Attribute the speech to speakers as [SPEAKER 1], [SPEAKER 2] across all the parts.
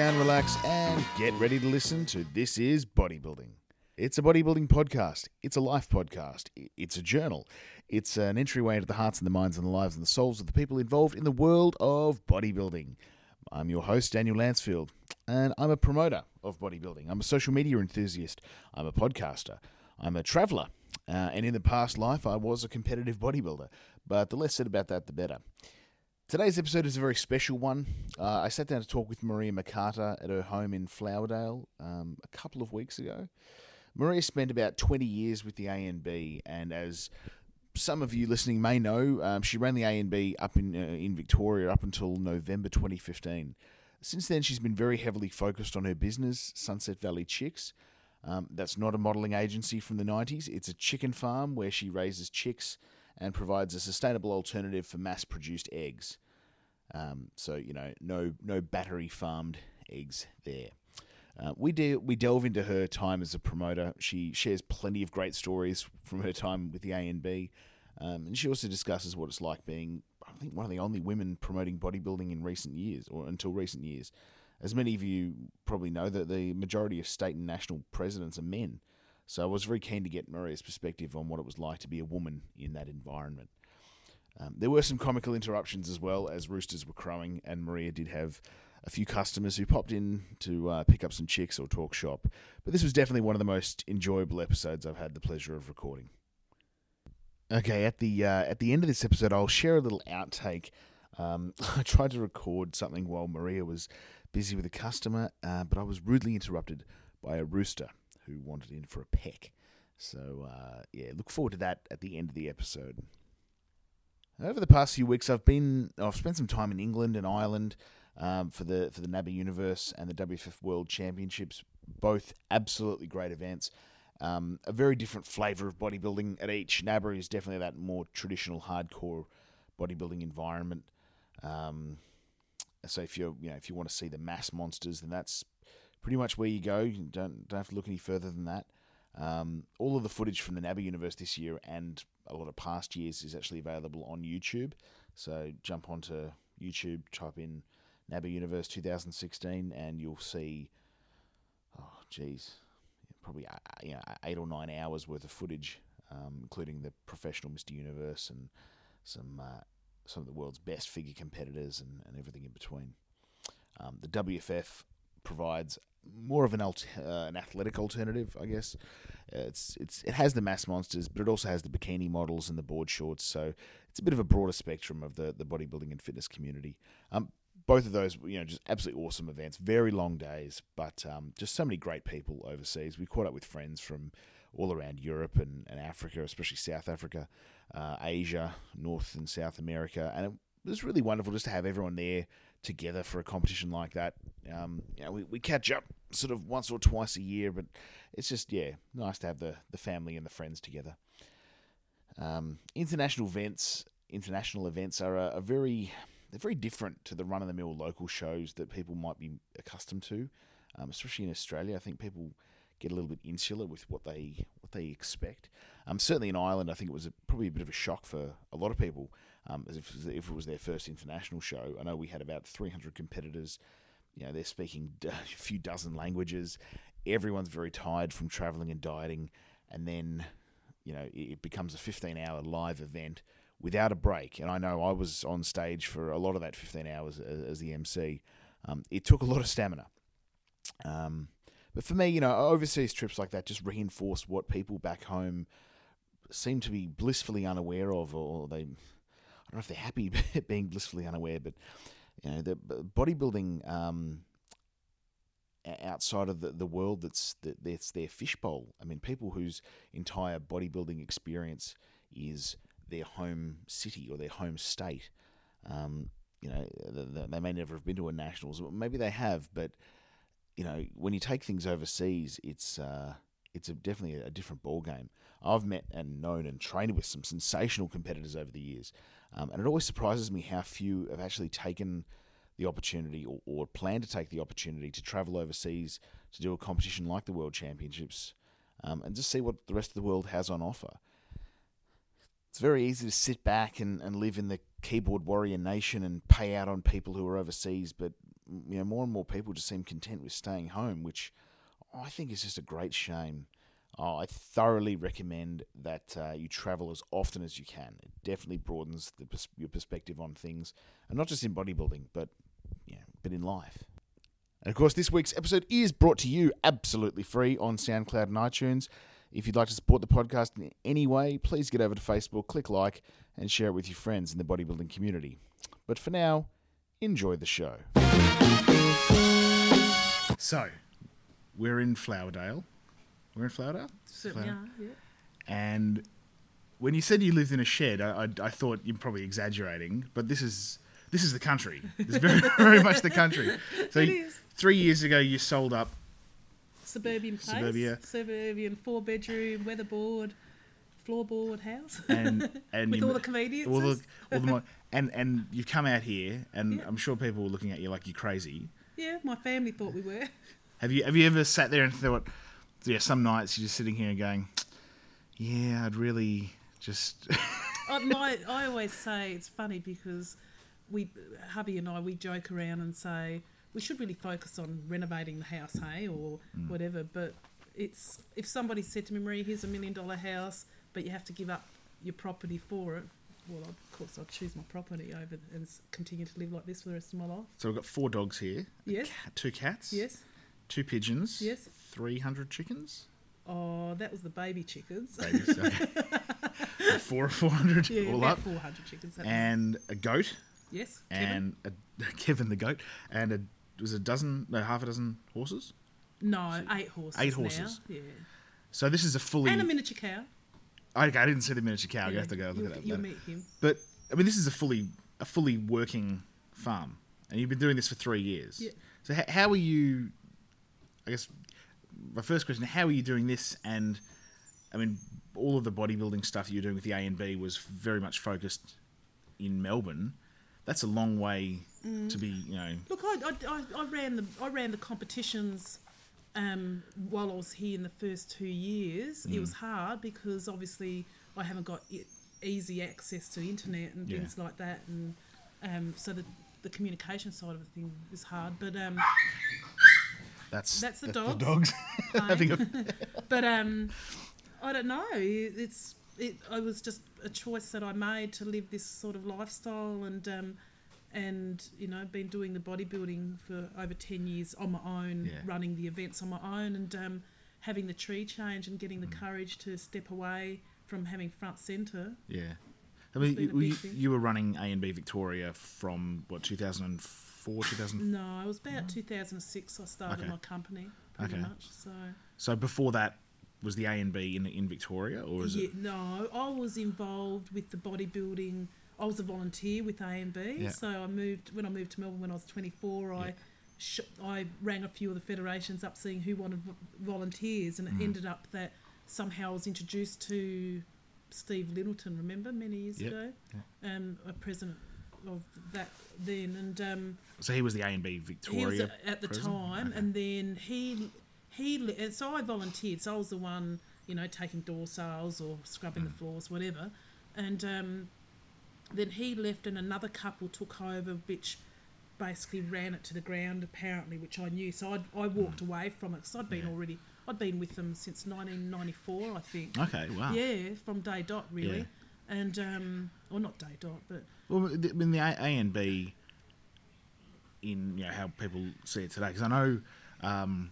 [SPEAKER 1] down, relax, and get ready to listen to This is Bodybuilding. It's a bodybuilding podcast. It's a life podcast. It's a journal. It's an entryway into the hearts and the minds and the lives and the souls of the people involved in the world of bodybuilding. I'm your host, Daniel Lansfield, and I'm a promoter of bodybuilding. I'm a social media enthusiast. I'm a podcaster. I'm a traveler. Uh, and in the past life, I was a competitive bodybuilder. But the less said about that, the better. Today's episode is a very special one. Uh, I sat down to talk with Maria McCarter at her home in Flowerdale um, a couple of weeks ago. Maria spent about 20 years with the ANB, and as some of you listening may know, um, she ran the ANB up in uh, in Victoria up until November 2015. Since then, she's been very heavily focused on her business, Sunset Valley Chicks. Um, that's not a modelling agency from the 90s. It's a chicken farm where she raises chicks and provides a sustainable alternative for mass-produced eggs. Um, so you know, no no battery farmed eggs there. Uh, we de- we delve into her time as a promoter. She shares plenty of great stories from her time with the ANB, um, and she also discusses what it's like being, I think, one of the only women promoting bodybuilding in recent years, or until recent years. As many of you probably know, that the majority of state and national presidents are men. So I was very keen to get Maria's perspective on what it was like to be a woman in that environment. Um, there were some comical interruptions as well as roosters were crowing, and Maria did have a few customers who popped in to uh, pick up some chicks or talk shop. But this was definitely one of the most enjoyable episodes I've had the pleasure of recording. Okay, at the uh, at the end of this episode, I'll share a little outtake. Um, I tried to record something while Maria was busy with a customer, uh, but I was rudely interrupted by a rooster who wanted in for a peck. So uh, yeah, look forward to that at the end of the episode. Over the past few weeks, I've been I've spent some time in England and Ireland um, for the for the NABBA Universe and the WFF World Championships. Both absolutely great events. Um, a very different flavour of bodybuilding at each. NABBA is definitely that more traditional hardcore bodybuilding environment. Um, so if you you know if you want to see the mass monsters, then that's pretty much where you go. You don't don't have to look any further than that. Um, all of the footage from the NABBA Universe this year and a lot of past years is actually available on YouTube. So jump onto YouTube, type in NABBA Universe 2016, and you'll see, oh, geez, probably uh, you know, eight or nine hours worth of footage, um, including the professional Mr. Universe and some uh, some of the world's best figure competitors and, and everything in between. Um, the WFF provides more of an alt- uh, an athletic alternative, I guess. Uh, it's it's it has the mass monsters, but it also has the bikini models and the board shorts. So it's a bit of a broader spectrum of the the bodybuilding and fitness community. Um, both of those, you know, just absolutely awesome events. Very long days, but um, just so many great people overseas. We caught up with friends from all around Europe and, and Africa, especially South Africa, uh, Asia, North and South America, and it was really wonderful just to have everyone there together for a competition like that. Um, you know, we, we catch up sort of once or twice a year, but it's just yeah, nice to have the the family and the friends together. Um, international events, international events are a, a very they're very different to the run of the mill local shows that people might be accustomed to, um, especially in Australia. I think people get a little bit insular with what they what they expect. Um, certainly in Ireland, I think it was a, probably a bit of a shock for a lot of people, um, as if, if it was their first international show. I know we had about 300 competitors. You know, they're speaking a few dozen languages. Everyone's very tired from traveling and dieting, and then you know it becomes a 15-hour live event without a break. And I know I was on stage for a lot of that 15 hours as, as the MC. Um, it took a lot of stamina. Um, but for me, you know, overseas trips like that just reinforce what people back home seem to be blissfully unaware of, or they, don't know if they're happy being blissfully unaware, but you know, the bodybuilding um, outside of the, the world that's that that's their fishbowl. I mean, people whose entire bodybuilding experience is their home city or their home state. Um, you know, they may never have been to a nationals, maybe they have, but you know, when you take things overseas, it's uh, it's a, definitely a different ball game. I've met and known and trained with some sensational competitors over the years, um, and it always surprises me how few have actually taken the opportunity or, or plan to take the opportunity to travel overseas to do a competition like the World Championships um, and just see what the rest of the world has on offer. It's very easy to sit back and, and live in the keyboard warrior nation and pay out on people who are overseas, but you know more and more people just seem content with staying home, which I think is just a great shame. Oh, I thoroughly recommend that uh, you travel as often as you can. It definitely broadens pers- your perspective on things, and not just in bodybuilding, but yeah, but in life. And of course, this week's episode is brought to you absolutely free on SoundCloud and iTunes. If you'd like to support the podcast in any way, please get over to Facebook, click like, and share it with your friends in the bodybuilding community. But for now, enjoy the show. So, we're in Flowerdale. We're in?
[SPEAKER 2] Certainly
[SPEAKER 1] Flower-
[SPEAKER 2] are, yeah.
[SPEAKER 1] And when you said you lived in a shed, I, I, I thought you're probably exaggerating, but this is this is the country. It's very very much the country. So
[SPEAKER 2] It
[SPEAKER 1] you-
[SPEAKER 2] is.
[SPEAKER 1] three years ago, you sold up.
[SPEAKER 2] Suburban place.
[SPEAKER 1] Suburbia.
[SPEAKER 2] Suburban four bedroom, weatherboard, floorboard house.
[SPEAKER 1] and and
[SPEAKER 2] With all the comedians,
[SPEAKER 1] all the, all the and and you've come out here, and
[SPEAKER 2] Yeah.
[SPEAKER 1] I'm sure people were looking at you like you're crazy.
[SPEAKER 2] yeah, my family thought we were.
[SPEAKER 1] Have you have you ever sat there and thought, yeah, some nights you're just sitting here and going, yeah, I'd really just
[SPEAKER 2] I, my, I always say it's funny because we, hubby and I, we joke around and say we should really focus on renovating the house, hey, or
[SPEAKER 1] Mm.
[SPEAKER 2] whatever. But it's if somebody said to me, Marie, here's a million dollar house, but you have to give up your property for it. Well, of course, I'd choose my property over and continue to live like this for the rest of my life.
[SPEAKER 1] So we've got four dogs here,
[SPEAKER 2] Yes,
[SPEAKER 1] cat, two cats,
[SPEAKER 2] yes.
[SPEAKER 1] two pigeons,
[SPEAKER 2] Yes.
[SPEAKER 1] Three hundred chickens.
[SPEAKER 2] Oh, that was the baby chickens.
[SPEAKER 1] Babies, okay. four four hundred
[SPEAKER 2] yeah,
[SPEAKER 1] all up,
[SPEAKER 2] 400 chickens.
[SPEAKER 1] and a goat,
[SPEAKER 2] yes, Kevin?
[SPEAKER 1] and a, Kevin the goat, and a was a dozen, no, half a dozen horses.
[SPEAKER 2] no, eight horses.
[SPEAKER 1] Eight
[SPEAKER 2] now,
[SPEAKER 1] horses.
[SPEAKER 2] Yeah,
[SPEAKER 1] So this is a fully.
[SPEAKER 2] and a miniature cow.
[SPEAKER 1] Okay, I didn't see the miniature cow.
[SPEAKER 2] Yeah,
[SPEAKER 1] have to go look
[SPEAKER 2] you'll,
[SPEAKER 1] at that.
[SPEAKER 2] You'll
[SPEAKER 1] later.
[SPEAKER 2] meet him.
[SPEAKER 1] But I mean, this is a fully a fully working farm, and you've been doing this for three years.
[SPEAKER 2] Yeah.
[SPEAKER 1] So h- how are you? I guess my first question: How are you doing this? And I mean, all of the bodybuilding stuff you're doing with the ANB was very much focused in Melbourne. That's a long way
[SPEAKER 2] Mm.
[SPEAKER 1] to be, you know.
[SPEAKER 2] Look, I, I, I, ran the I ran the competitions um, while I was here in the first two years.
[SPEAKER 1] Mm.
[SPEAKER 2] It was hard because obviously I haven't got easy access to internet and
[SPEAKER 1] Yeah.
[SPEAKER 2] things like that, and um, so the the communication side of the thing is hard. But um,
[SPEAKER 1] That's
[SPEAKER 2] That's the
[SPEAKER 1] The
[SPEAKER 2] dogs.
[SPEAKER 1] dogs having a
[SPEAKER 2] but um, I don't know. It- It's it. I was just a choice that I made to live this sort of lifestyle, and um, and you know, been doing the bodybuilding for over ten years on my own,
[SPEAKER 1] Yeah.
[SPEAKER 2] running the events on my own, and um, having the tree change and getting the
[SPEAKER 1] Mm.
[SPEAKER 2] courage to step away from having front center.
[SPEAKER 1] yeah. I mean, you, you, you were running ANB Victoria from what 2004, 2000.
[SPEAKER 2] No, it was about two thousand and six. I started
[SPEAKER 1] Okay.
[SPEAKER 2] my company pretty
[SPEAKER 1] Okay.
[SPEAKER 2] much. So
[SPEAKER 1] So before that, was the ANB in in Victoria, or is
[SPEAKER 2] yeah,
[SPEAKER 1] it?
[SPEAKER 2] no, I was involved with the bodybuilding. I was a volunteer with A and B.
[SPEAKER 1] Yeah.
[SPEAKER 2] So I moved when I moved to Melbourne when I was 24. I sh- I rang a few of the federations up, seeing who wanted volunteers, and it
[SPEAKER 1] Mm.
[SPEAKER 2] ended up that somehow I was introduced to Steve Littleton. Remember many years
[SPEAKER 1] Yeah,
[SPEAKER 2] ago, um, a president of that then, and um,
[SPEAKER 1] So he was the ANB Victoria.
[SPEAKER 2] at, the
[SPEAKER 1] president?
[SPEAKER 2] time,
[SPEAKER 1] Okay.
[SPEAKER 2] and then he he and so I volunteered. So I was the one, you know, taking door sales or scrubbing
[SPEAKER 1] Mm.
[SPEAKER 2] the floors, whatever. And um, then he left, and another couple took over, which basically ran it to the ground, apparently, which I knew. So I'd, I walked away from it because I'd been
[SPEAKER 1] Mm. Yeah.
[SPEAKER 2] already, I'd been with them since 1994, I think.
[SPEAKER 1] Okay, wow.
[SPEAKER 2] Yeah, from day dot, really.
[SPEAKER 1] Yeah.
[SPEAKER 2] And, um, or not day dot, but
[SPEAKER 1] Well, I mean, the A, ANB in you know how people see it today, because I know um,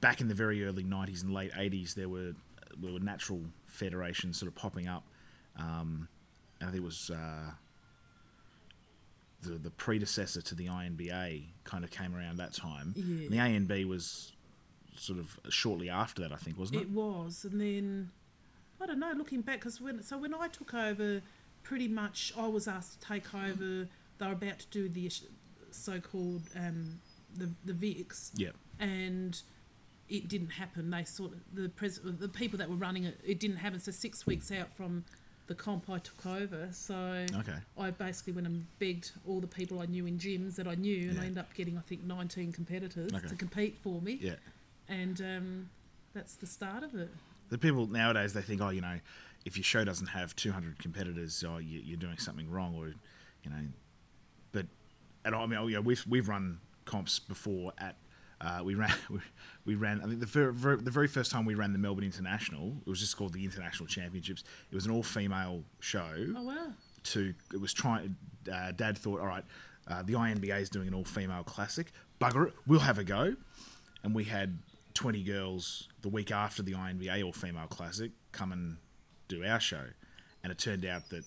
[SPEAKER 1] back in the very early '90s and late '80s there were there were natural federations sort of popping up, um, and I think it was. Uh, the, the predecessor to the INBA kind of came around that time.
[SPEAKER 2] Yeah.
[SPEAKER 1] And the ANB was sort of shortly after that, I think, wasn't it?
[SPEAKER 2] It was, and then I don't know. Looking back, because when so when I took over, pretty much I was asked to take over. They were about to do the so-called um, the the VIX,
[SPEAKER 1] Yeah.
[SPEAKER 2] and it didn't happen. They sort of the pres- the people that were running it, it didn't happen. So six weeks out from the comp, I took over. So
[SPEAKER 1] Okay.
[SPEAKER 2] I basically went and begged all the people I knew in gyms that I knew, and
[SPEAKER 1] Yeah.
[SPEAKER 2] I ended up getting I think 19 competitors
[SPEAKER 1] Okay.
[SPEAKER 2] to compete for me,
[SPEAKER 1] Yeah.
[SPEAKER 2] and um, that's the start of it.
[SPEAKER 1] The people nowadays they think, oh, you know, if your show doesn't have 200 competitors, oh, you, you're doing something wrong, or you know. But and I mean, you know, we've we've run comps before at. Uh, we ran, we, we ran. I think the very, very, the very first time we ran the Melbourne International, it was just called the International Championships. It was an all-female show.
[SPEAKER 2] Oh wow.
[SPEAKER 1] To it was trying. Uh, Dad thought, all right, uh, the INBA is doing an all-female classic. Bugger it, we'll have a go. And we had twenty girls the week after the INBA all-female classic come and do our show, and it turned out that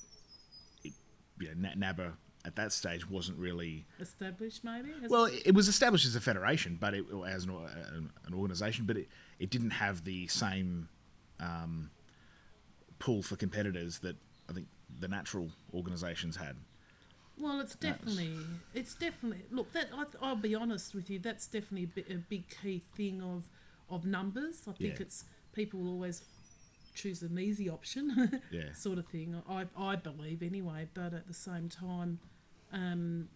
[SPEAKER 1] it, you know, Na- NABBA at that stage wasn't really
[SPEAKER 2] Established maybe. Has-
[SPEAKER 1] well. It was established as a federation, but it as an, an, an organisation, but it, it didn't have the same um, pool for competitors that I think the natural organisations had.
[SPEAKER 2] Well, it's definitely, it's definitely. Look, that I, I'll be honest with you. That's definitely a big key thing of of numbers. I think
[SPEAKER 1] Yeah.
[SPEAKER 2] it's people will always choose an easy option,
[SPEAKER 1] Yeah.
[SPEAKER 2] sort of thing. I I believe anyway. But at the same time, um,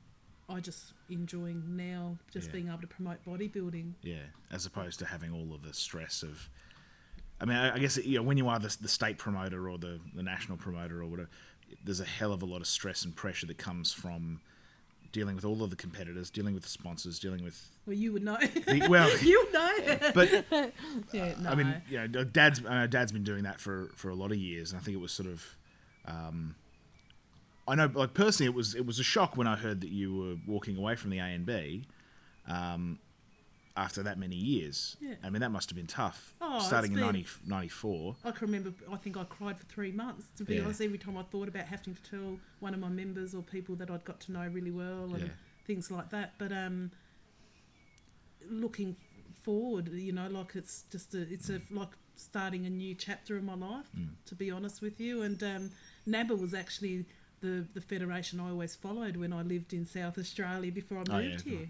[SPEAKER 2] I just enjoying now just
[SPEAKER 1] Yeah.
[SPEAKER 2] being able to promote bodybuilding.
[SPEAKER 1] Yeah, as opposed to having all of the stress of. I mean, I I guess you know when you are the, the state promoter or the, the national promoter or whatever, there's a hell of a lot of stress and pressure that comes from dealing with all of the competitors, dealing with the sponsors, dealing with.
[SPEAKER 2] Well, you would know.
[SPEAKER 1] The, well,
[SPEAKER 2] you know.
[SPEAKER 1] but
[SPEAKER 2] yeah, no.
[SPEAKER 1] I mean, know, Dad's know Dad's been doing that for for a lot of years, and I think it was sort of. Um, I know, like personally, it was it was a shock when I heard that you were walking away from the ANB, um, after that many years.
[SPEAKER 2] Yeah.
[SPEAKER 1] I mean, that must have been tough.
[SPEAKER 2] Oh,
[SPEAKER 1] starting in
[SPEAKER 2] been-
[SPEAKER 1] 90, 94.
[SPEAKER 2] I can remember, I think I cried for three months, to be
[SPEAKER 1] Yeah.
[SPEAKER 2] honest, every time I thought about having to tell one of my members or people that I'd got to know really well and
[SPEAKER 1] Yeah.
[SPEAKER 2] things like that. But um, looking forward, you know, like it's just a, it's a, like starting a new chapter in my life,
[SPEAKER 1] Mm.
[SPEAKER 2] to be honest with you. And um, NABBA was actually the, the federation I always followed when I lived in South Australia before I
[SPEAKER 1] Oh, yeah,
[SPEAKER 2] moved here.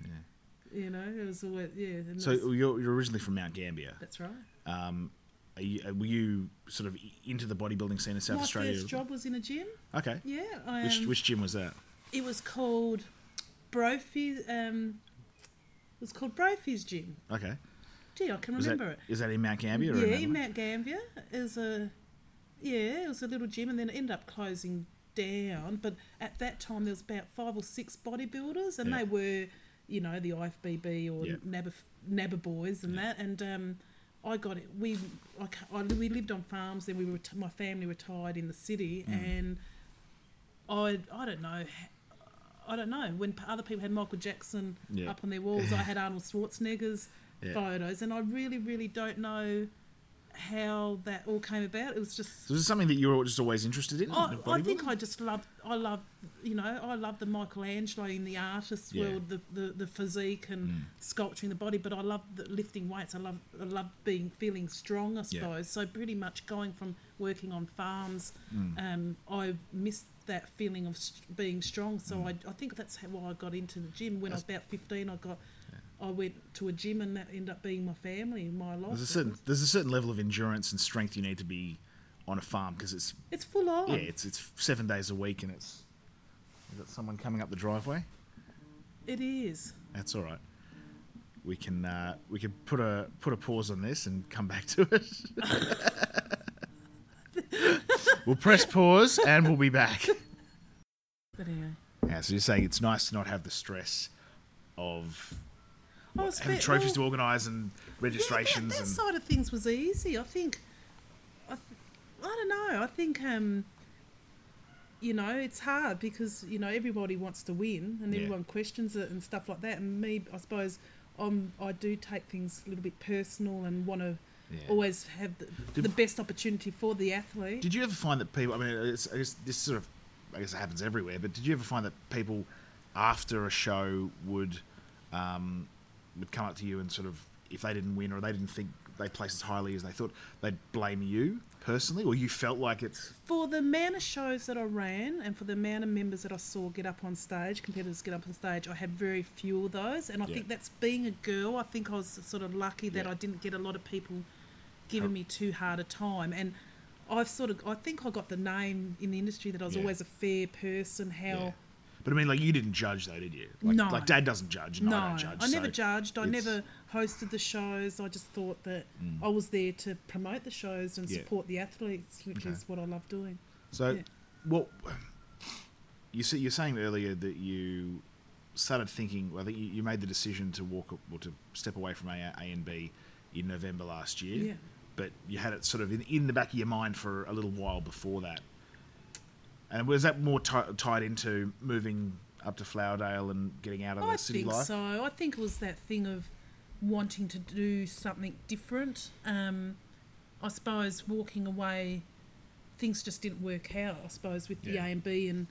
[SPEAKER 2] You know, it was always, yeah.
[SPEAKER 1] So you're, you're originally from Mount Gambier.
[SPEAKER 2] that's right.
[SPEAKER 1] Um, are you, uh, were you sort of into the bodybuilding scene in South Australia?
[SPEAKER 2] my first job was in a gym.
[SPEAKER 1] Okay.
[SPEAKER 2] Yeah. I,
[SPEAKER 1] Which
[SPEAKER 2] um,
[SPEAKER 1] which gym was that?
[SPEAKER 2] It was called Brophy's. Um, it was called Brophy's Gym.
[SPEAKER 1] Okay.
[SPEAKER 2] Gee, I can
[SPEAKER 1] Was
[SPEAKER 2] remember
[SPEAKER 1] that,
[SPEAKER 2] it.
[SPEAKER 1] is that in Mount Gambier? or
[SPEAKER 2] Yeah,
[SPEAKER 1] in
[SPEAKER 2] in Mount Gambier. is a yeah, it was a little gym, and then it ended up closing down. But at that time, there was about five or six bodybuilders, and
[SPEAKER 1] Yeah.
[SPEAKER 2] they were, you know, the IFBB or
[SPEAKER 1] Yeah.
[SPEAKER 2] NABBA boys and that. And um, I got it. We I, I, we lived on farms. Then we were my family retired in the city,
[SPEAKER 1] Mm.
[SPEAKER 2] and I I don't know. I don't know. When other people had Michael Jackson
[SPEAKER 1] Yeah.
[SPEAKER 2] up on their walls, I had Arnold Schwarzenegger's
[SPEAKER 1] Yeah.
[SPEAKER 2] photos, and I really, really don't know how that all came about. It was just.
[SPEAKER 1] So was it something that you were just always interested in?
[SPEAKER 2] I, I think? I just love, I love, you know, I love the Michelangelo in the artist
[SPEAKER 1] Yeah.
[SPEAKER 2] world, the, the, the physique and
[SPEAKER 1] Mm.
[SPEAKER 2] sculpturing the body. But I love the lifting weights. I love, I love being feeling strong. I
[SPEAKER 1] Yeah.
[SPEAKER 2] suppose so. Pretty much going from working on farms,
[SPEAKER 1] Mm.
[SPEAKER 2] um, I missed that feeling of being strong. So
[SPEAKER 1] Mm.
[SPEAKER 2] I, I think that's how why I got into the gym. When I was about fifteen, I got. I went to a gym and that ended up being my family, my life.
[SPEAKER 1] There's a certain there's a certain level of endurance and strength you need to be on a farm because it's
[SPEAKER 2] It's full on.
[SPEAKER 1] yeah it's it's seven days a week and it's. Is that someone coming up the driveway?
[SPEAKER 2] It is.
[SPEAKER 1] That's all right. We can uh, we can put a put a pause on this and come back to it. we'll press pause and we'll be back.
[SPEAKER 2] But anyway.
[SPEAKER 1] Yeah, so you're saying it's nice to not have the stress of
[SPEAKER 2] Was
[SPEAKER 1] having trophies
[SPEAKER 2] well,
[SPEAKER 1] to organise and registrations
[SPEAKER 2] Yeah, that, that
[SPEAKER 1] and
[SPEAKER 2] side of things was easy. I think. I, th- I don't know. I think. Um, you know, it's hard because you know everybody wants to win and
[SPEAKER 1] Yeah.
[SPEAKER 2] everyone questions it and stuff like that. And me, I suppose, I'm I do take things a little bit personal and want to
[SPEAKER 1] Yeah.
[SPEAKER 2] always have the,
[SPEAKER 1] Did-
[SPEAKER 2] the best opportunity for the athlete.
[SPEAKER 1] Did you ever find that people? I mean, it's, I guess this sort of, I guess it happens everywhere. But did you ever find that people, after a show, would, um, would come up to you and sort of, if they didn't win or they didn't think they placed as highly as they thought, they'd blame you personally, or you felt like it's
[SPEAKER 2] for the amount of shows that I ran and for the amount of members that I saw get up on stage, competitors get up on stage, I had very few of those. And I
[SPEAKER 1] Yeah.
[SPEAKER 2] think that's being a girl. I think I was sort of lucky that
[SPEAKER 1] Yeah.
[SPEAKER 2] I didn't get a lot of people giving me too hard a time. And I've sort of, I think I got the name in the industry that I was
[SPEAKER 1] Yeah.
[SPEAKER 2] always a fair person. How
[SPEAKER 1] Yeah. But I mean, like you didn't judge though, did you? Like,
[SPEAKER 2] No.
[SPEAKER 1] Like Dad doesn't judge, and
[SPEAKER 2] no,
[SPEAKER 1] I don't judge.
[SPEAKER 2] I never
[SPEAKER 1] so
[SPEAKER 2] judged. I
[SPEAKER 1] it's-
[SPEAKER 2] never hosted the shows. I just thought that
[SPEAKER 1] Mm.
[SPEAKER 2] I was there to promote the shows and
[SPEAKER 1] Yeah.
[SPEAKER 2] support the athletes, which
[SPEAKER 1] Okay.
[SPEAKER 2] is what I love doing.
[SPEAKER 1] So,
[SPEAKER 2] Yeah.
[SPEAKER 1] well, you see, you're saying earlier that you started thinking, well, I think you, you made the decision to walk or to step away from A, ANB in November last year.
[SPEAKER 2] Yeah.
[SPEAKER 1] But you had it sort of in, in the back of your mind for a little while before that. And was that more ti tied into moving up to Flowerdale and getting out of
[SPEAKER 2] I
[SPEAKER 1] the city
[SPEAKER 2] think so. I think it was that thing of wanting to do something different. Um, I suppose walking away, things just didn't work out. I suppose with the ANB and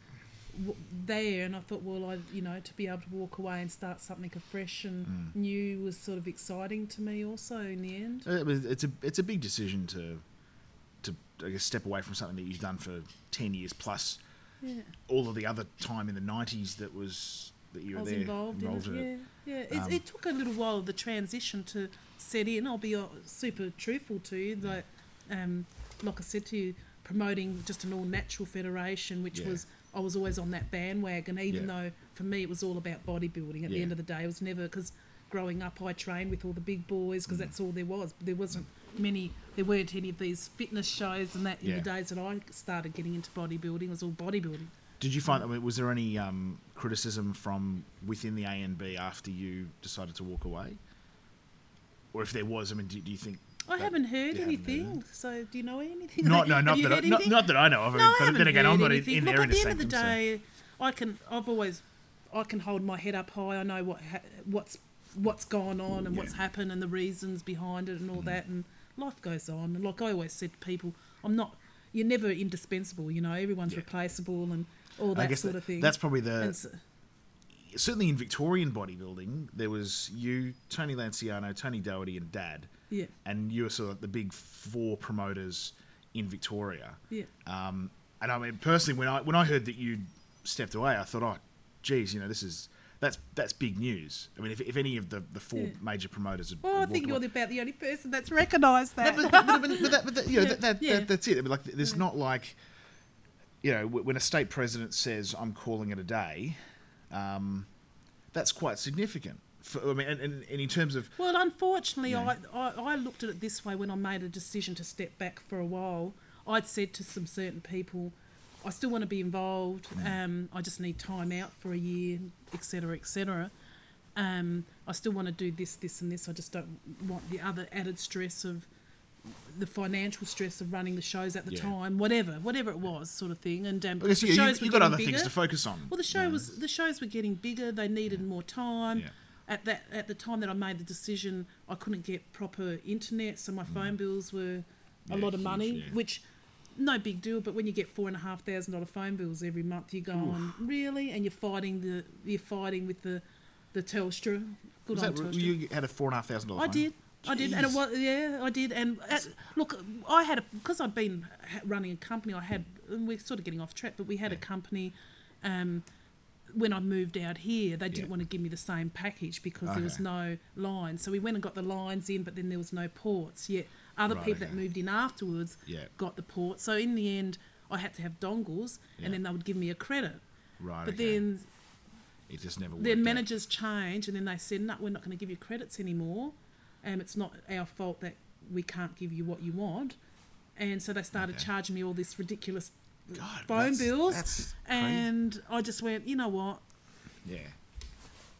[SPEAKER 2] w- there, and I thought, well, I you know to be able to walk away and start something afresh and
[SPEAKER 1] Mm.
[SPEAKER 2] new was sort of exciting to me. Also, in the end,
[SPEAKER 1] It's a it's a big decision to I guess step away from something that you've done for ten years plus
[SPEAKER 2] yeah.
[SPEAKER 1] all of the other time in the nineties that was that you were there
[SPEAKER 2] involved, in it. Yeah, yeah. It,
[SPEAKER 1] Um,
[SPEAKER 2] it took a little while the transition to set in. I'll be uh, super truthful to you. Like, um, like I said to you, promoting just an all natural federation, which
[SPEAKER 1] Yeah.
[SPEAKER 2] was I was always on that bandwagon. Even
[SPEAKER 1] Yeah.
[SPEAKER 2] though for me it was all about bodybuilding. At the end of the day, it was never because growing up I trained with all the big boys
[SPEAKER 1] Mm.
[SPEAKER 2] because that's all there was. There wasn't many. There weren't any of these fitness shows and that in
[SPEAKER 1] Yeah.
[SPEAKER 2] the days that I started getting into bodybuilding. It was all bodybuilding.
[SPEAKER 1] Did you find? I mean, was there any um, criticism from within the ANB after you decided to walk away? Or if there was, I mean, do, do you think?
[SPEAKER 2] I
[SPEAKER 1] that-
[SPEAKER 2] haven't heard
[SPEAKER 1] you haven't heard
[SPEAKER 2] anything. So do you know anything?
[SPEAKER 1] Not, no, not that, I, not, not that I know of.
[SPEAKER 2] No, I
[SPEAKER 1] but
[SPEAKER 2] haven't
[SPEAKER 1] then again, I'm not
[SPEAKER 2] anything.
[SPEAKER 1] in
[SPEAKER 2] Look,
[SPEAKER 1] there
[SPEAKER 2] at
[SPEAKER 1] in
[SPEAKER 2] the end of the
[SPEAKER 1] sector, so-
[SPEAKER 2] day, I can. I've always, I can hold my head up high. I know what ha- what's what's gone on and what's
[SPEAKER 1] Yeah. Mm.
[SPEAKER 2] happened and the reasons behind it and all that. And life goes on. And like I always said to people, I'm not. You're never indispensable. You know, everyone's
[SPEAKER 1] Yeah.
[SPEAKER 2] replaceable and all that sort
[SPEAKER 1] that-
[SPEAKER 2] of thing.
[SPEAKER 1] that's probably the certainly in Victorian bodybuilding. There was you, Tony Lanciano, Tony Doherty, and Dad,
[SPEAKER 2] yeah,
[SPEAKER 1] and you were sort of the big four promoters in Victoria.
[SPEAKER 2] yeah.
[SPEAKER 1] Um, and I mean, personally, when I when I heard that you stepped away, I thought, oh, geez, you know, this is that's that's big news. I mean, if, if any of the, the four
[SPEAKER 2] Yeah.
[SPEAKER 1] major promoters had,
[SPEAKER 2] Well, I think you're
[SPEAKER 1] away-
[SPEAKER 2] about the only person that's recognised that.
[SPEAKER 1] but, but, but, but, that, but that, you know,
[SPEAKER 2] Yeah,
[SPEAKER 1] that, that,
[SPEAKER 2] yeah.
[SPEAKER 1] that, that's it. I mean, like, there's not like, you know, when a state president says, "I'm calling it a day," um, that's quite significant. For, I mean, and, and, and in terms of
[SPEAKER 2] Well, unfortunately. I, I, I looked at it this way when I made a decision to step back for a while. I'd said to some certain people, I still want to be involved.
[SPEAKER 1] Mm.
[SPEAKER 2] Um, I just need time out for a year, etc., etc. Um, I still want to do this, this, and this. I just don't want the other added stress of the financial stress of running the shows at the
[SPEAKER 1] Yeah.
[SPEAKER 2] time, whatever, whatever it was, sort of thing. And um,
[SPEAKER 1] guess
[SPEAKER 2] the
[SPEAKER 1] you, you,
[SPEAKER 2] shows were
[SPEAKER 1] you've got other things to focus on.
[SPEAKER 2] Well, the show
[SPEAKER 1] you know.
[SPEAKER 2] was the shows were getting bigger. They needed more time.
[SPEAKER 1] Yeah.
[SPEAKER 2] At that at the time that I made the decision, I couldn't get proper internet, so my phone bills were a
[SPEAKER 1] Mm.
[SPEAKER 2] Lot of
[SPEAKER 1] huge,
[SPEAKER 2] money,
[SPEAKER 1] yeah.
[SPEAKER 2] which no big deal. But when you get four and a half thousand dollar phone bills every month, you go on really, and you're fighting the you're fighting with the the Telstra. Good
[SPEAKER 1] Was
[SPEAKER 2] old
[SPEAKER 1] that,
[SPEAKER 2] Telstra.
[SPEAKER 1] you had a four and a half thousand dollar.
[SPEAKER 2] I did. I did, and it was yeah, I did. And uh, look, I had a because I'd been running a company. I had, and we're sort of getting off track, but we had a company. Um, when I moved out here, they didn't
[SPEAKER 1] Yeah.
[SPEAKER 2] want to give me the same package because there was no lines. So we went and got the lines in, but then there was no ports. Yet other
[SPEAKER 1] Right,
[SPEAKER 2] people that moved in afterwards
[SPEAKER 1] Yeah.
[SPEAKER 2] got the port. So in the end, I had to have dongles,
[SPEAKER 1] Yeah.
[SPEAKER 2] and then they would give me a credit.
[SPEAKER 1] Right.
[SPEAKER 2] But
[SPEAKER 1] okay.
[SPEAKER 2] then
[SPEAKER 1] it just never. worked
[SPEAKER 2] then
[SPEAKER 1] out.
[SPEAKER 2] managers changed, and then they said, "No, we're not going to give you credits anymore, and it's not our fault that we can't give you what you want." And so they started
[SPEAKER 1] Okay.
[SPEAKER 2] charging me all this ridiculous
[SPEAKER 1] God,
[SPEAKER 2] phone
[SPEAKER 1] that's-
[SPEAKER 2] bills,
[SPEAKER 1] That's
[SPEAKER 2] and I just went, "You know what?
[SPEAKER 1] yeah.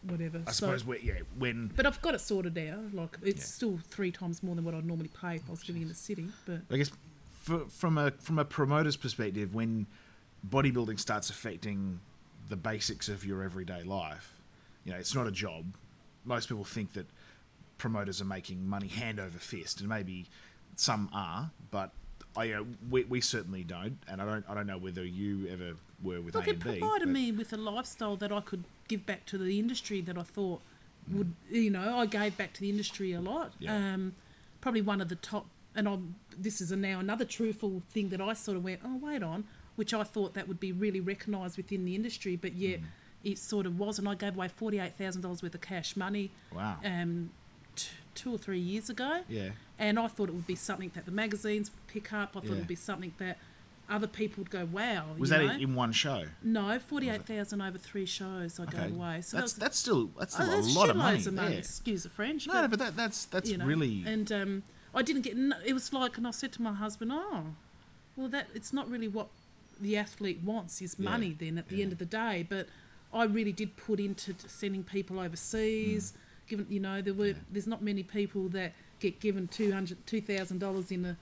[SPEAKER 2] Whatever."
[SPEAKER 1] I
[SPEAKER 2] So-
[SPEAKER 1] suppose we, yeah, when
[SPEAKER 2] but I've got it sorted out. Like it's
[SPEAKER 1] Yeah.
[SPEAKER 2] still three times more than what I'd normally pay if I was living in the city. But
[SPEAKER 1] I guess for, from a from a promoter's perspective, when bodybuilding starts affecting the basics of your everyday life, you know, it's not a job. Most people think that promoters are making money hand over fist, and maybe some are, but I, uh, we, we certainly don't, and I don't I don't know whether you ever were with
[SPEAKER 2] look,
[SPEAKER 1] A
[SPEAKER 2] it provided me with a lifestyle that I could give back to the industry that I thought would, you know, I gave back to the industry a lot.
[SPEAKER 1] Yeah.
[SPEAKER 2] Um, probably one of the top, and I'm, this is a now another truthful thing that I sort of went, oh, wait on, which I thought that would be really recognised within the industry, but yet it sort of was, and I gave away $48,000 worth of cash money
[SPEAKER 1] Wow.
[SPEAKER 2] um, t- two or three years ago.
[SPEAKER 1] yeah.
[SPEAKER 2] And I thought it would be something that the magazines would pick up. I thought
[SPEAKER 1] Yeah.
[SPEAKER 2] it would be something that other people would go, wow.
[SPEAKER 1] Was
[SPEAKER 2] you
[SPEAKER 1] that
[SPEAKER 2] know?
[SPEAKER 1] in, one show?
[SPEAKER 2] No, forty-eight thousand over three shows. I
[SPEAKER 1] Okay.
[SPEAKER 2] gave away. So
[SPEAKER 1] that's
[SPEAKER 2] that was,
[SPEAKER 1] that's still that's
[SPEAKER 2] oh,
[SPEAKER 1] still
[SPEAKER 2] that's
[SPEAKER 1] a lot of money.
[SPEAKER 2] of money.
[SPEAKER 1] there.
[SPEAKER 2] Excuse the French.
[SPEAKER 1] No,
[SPEAKER 2] but,
[SPEAKER 1] no, but that, that's that's
[SPEAKER 2] you know,
[SPEAKER 1] really
[SPEAKER 2] And um, I didn't get. It was like, and I said to my husband, "Oh, well, that it's not really what the athlete wants is
[SPEAKER 1] Yeah,
[SPEAKER 2] money. Then at the
[SPEAKER 1] yeah.
[SPEAKER 2] end of the day, but I really did put into sending people overseas. Given you know there were there's not many people that get given two hundred two thousand dollars in a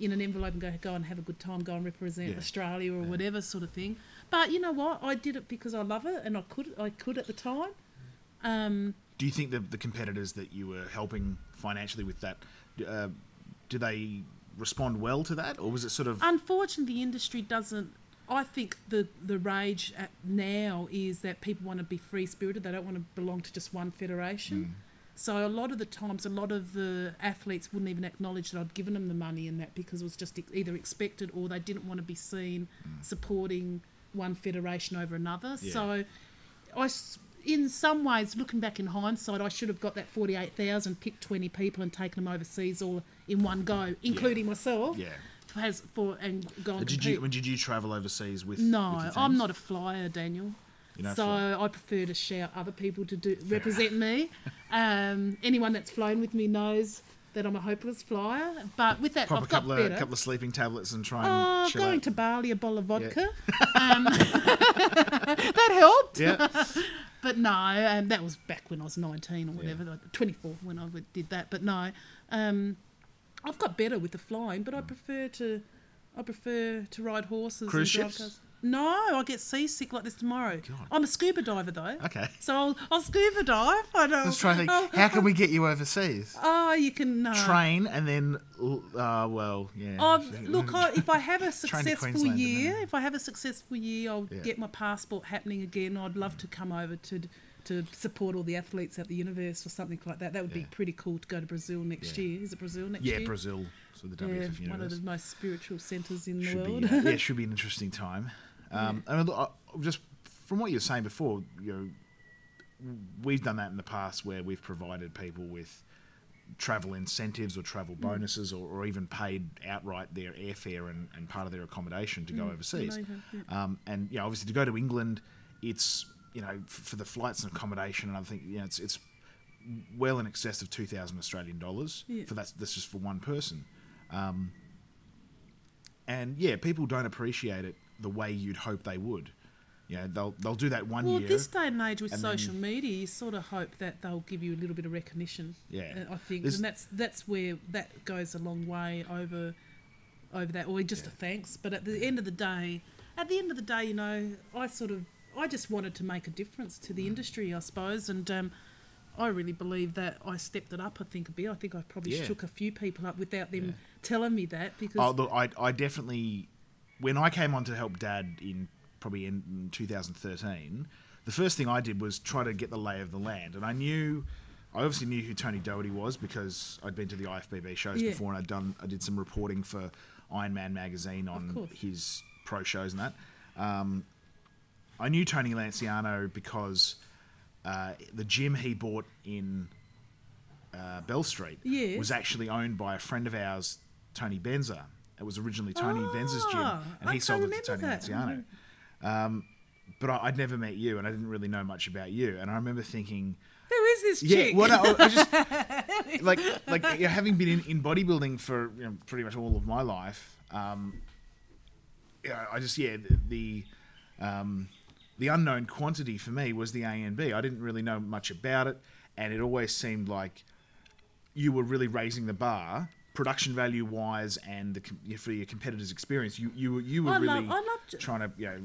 [SPEAKER 2] in an envelope and go go and have a good time, go and represent
[SPEAKER 1] Yeah.
[SPEAKER 2] Australia or
[SPEAKER 1] Yeah.
[SPEAKER 2] whatever sort of thing. But you know what? I did it because I love it and I could I could at the time. Um,
[SPEAKER 1] Do you think that the competitors that you were helping financially with that, uh, do they respond well to that, or was it sort of
[SPEAKER 2] unfortunately, the industry doesn't. I think the the rage at now is that people want to be free spirited. They don't want to belong to just one federation. Mm. So a lot of the times, a lot of the athletes wouldn't even acknowledge that I'd given them the money and that because it was just either expected or they didn't want to be seen mm. supporting one federation over another.
[SPEAKER 1] Yeah.
[SPEAKER 2] So, I, in some ways, looking back in hindsight, I should have got that forty-eight thousand, picked twenty people, and taken them overseas all in one go, including myself.
[SPEAKER 1] yeah?
[SPEAKER 2] Has for and gone.
[SPEAKER 1] Did you when did you travel overseas with?
[SPEAKER 2] No,
[SPEAKER 1] with
[SPEAKER 2] I'm not a flyer, Daniel.
[SPEAKER 1] You
[SPEAKER 2] so
[SPEAKER 1] fly.
[SPEAKER 2] I prefer to shout other people to do represent me. Um, anyone that's flown with me knows that I'm a hopeless flyer. But with that,
[SPEAKER 1] Pop a
[SPEAKER 2] I've got
[SPEAKER 1] couple
[SPEAKER 2] better.
[SPEAKER 1] of couple of sleeping tablets and try and
[SPEAKER 2] Oh,
[SPEAKER 1] chill
[SPEAKER 2] going
[SPEAKER 1] out.
[SPEAKER 2] to Bali, a bottle of vodka. Um, that helped.
[SPEAKER 1] yeah,
[SPEAKER 2] But no, and that was back when I was 19 or whatever, like 24 when I did that. But no, um, I've got better with the flying, but I prefer to, I prefer to ride horses.
[SPEAKER 1] Cruise ships?
[SPEAKER 2] No, I'll get seasick like this tomorrow.
[SPEAKER 1] God.
[SPEAKER 2] I'm a scuba diver though.
[SPEAKER 1] okay.
[SPEAKER 2] So I'll, I'll scuba dive. I don't.
[SPEAKER 1] Let's try think. How can we get you overseas?
[SPEAKER 2] oh, you can uh,
[SPEAKER 1] Train and then, uh, well, yeah.
[SPEAKER 2] Oh, look, I, if I have a successful year, if I have a successful year, I'll
[SPEAKER 1] Yeah.
[SPEAKER 2] get my passport happening again. I'd love to come over to to support all the athletes at the universe or something like that. That would be pretty cool to go to Brazil next
[SPEAKER 1] Yeah.
[SPEAKER 2] year. Is it Brazil next year? yeah.
[SPEAKER 1] Brazil. So the
[SPEAKER 2] Yeah,
[SPEAKER 1] WF
[SPEAKER 2] one of the most spiritual centres in the
[SPEAKER 1] should
[SPEAKER 2] world.
[SPEAKER 1] be uh, yeah, it should be an interesting time. Um, I mean, look, I- just from what you were saying before, you know, we've done that in the past where we've provided people with travel incentives or travel
[SPEAKER 2] Mm.
[SPEAKER 1] bonuses or, or even paid outright their airfare and, and part of their accommodation to go
[SPEAKER 2] Mm,
[SPEAKER 1] overseas.
[SPEAKER 2] I know
[SPEAKER 1] Um, and know, obviously to go to England, it's you know for the flights and accommodation, and I think you know it's it's well in excess of two thousand Australian dollars
[SPEAKER 2] Yeah.
[SPEAKER 1] for that. That's just for one person. Um, and yeah, people don't appreciate it the way you'd hope they would. You know, they'll they'll do that one
[SPEAKER 2] Well,
[SPEAKER 1] year.
[SPEAKER 2] Well, this day and age with
[SPEAKER 1] and
[SPEAKER 2] social media, you sort of hope that they'll give you a little bit of recognition.
[SPEAKER 1] Yeah.
[SPEAKER 2] uh, I think,
[SPEAKER 1] There's-
[SPEAKER 2] and that's that's where that goes a long way over over that, or just a thanks. But at the end of the day, at the end of the day, you know, I sort of I just wanted to make a difference to the
[SPEAKER 1] Mm.
[SPEAKER 2] industry, I suppose, and. Um, I really believe that I stepped it up. I think a bit. I think I probably
[SPEAKER 1] Yeah.
[SPEAKER 2] shook a few people up without them
[SPEAKER 1] Yeah.
[SPEAKER 2] telling me that because
[SPEAKER 1] Oh, look, I, I definitely, when I came on to help Dad in probably in 2013, the first thing I did was try to get the lay of the land, and I knew, I obviously knew who Tony Doherty was because I'd been to the IFBB shows
[SPEAKER 2] Yeah.
[SPEAKER 1] before, and I'd done, I did some reporting for Iron Man magazine on his pro shows and that. Um, I knew Tony Lanciano because uh, the gym he bought in uh, Bell Street
[SPEAKER 2] Yes.
[SPEAKER 1] was actually owned by a friend of ours, Tony Benza. It was originally Tony Benz's gym,
[SPEAKER 2] Ah,
[SPEAKER 1] and he sold it to Tony
[SPEAKER 2] that.
[SPEAKER 1] Lanciano. Um, but I, I'd never met you, and I didn't really know much about you. And I remember thinking,
[SPEAKER 2] who is this
[SPEAKER 1] yeah,
[SPEAKER 2] chick?
[SPEAKER 1] what I, I just like like you know, having been in, in bodybuilding for you know, pretty much all of my life. Um, yeah, I just yeah the the, um, the unknown quantity for me was the ANB. I didn't really know much about it, and it always seemed like you were really raising the bar. Production value wise, and the, for your competitors' experience, you you were you were
[SPEAKER 2] I
[SPEAKER 1] really
[SPEAKER 2] love- I love-
[SPEAKER 1] trying to you know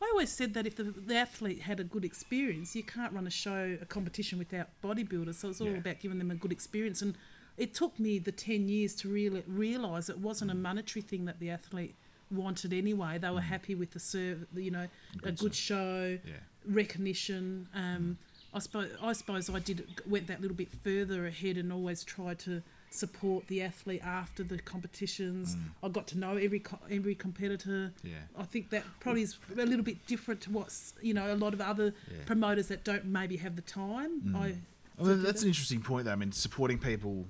[SPEAKER 2] I always said that if the, the athlete had a good experience, you can't run a show, a competition without bodybuilders. So it's all
[SPEAKER 1] Yeah.
[SPEAKER 2] about giving them a good experience. And it took me the 10 years to really realise it wasn't a monetary thing that the athlete wanted anyway. They were happy with the serve, you know, a
[SPEAKER 1] Good
[SPEAKER 2] good show,
[SPEAKER 1] Yeah.
[SPEAKER 2] recognition. Um, I suppose I suppose I did went that little bit further ahead and always tried to support the athlete after the competitions. I got to know every every competitor.
[SPEAKER 1] Mm. Yeah.
[SPEAKER 2] I think that probably is a little bit different to what's you know a lot of other
[SPEAKER 1] Yeah.
[SPEAKER 2] promoters that don't maybe have the time. I
[SPEAKER 1] Well,
[SPEAKER 2] to
[SPEAKER 1] that's
[SPEAKER 2] that.
[SPEAKER 1] an interesting point, though. I mean, supporting people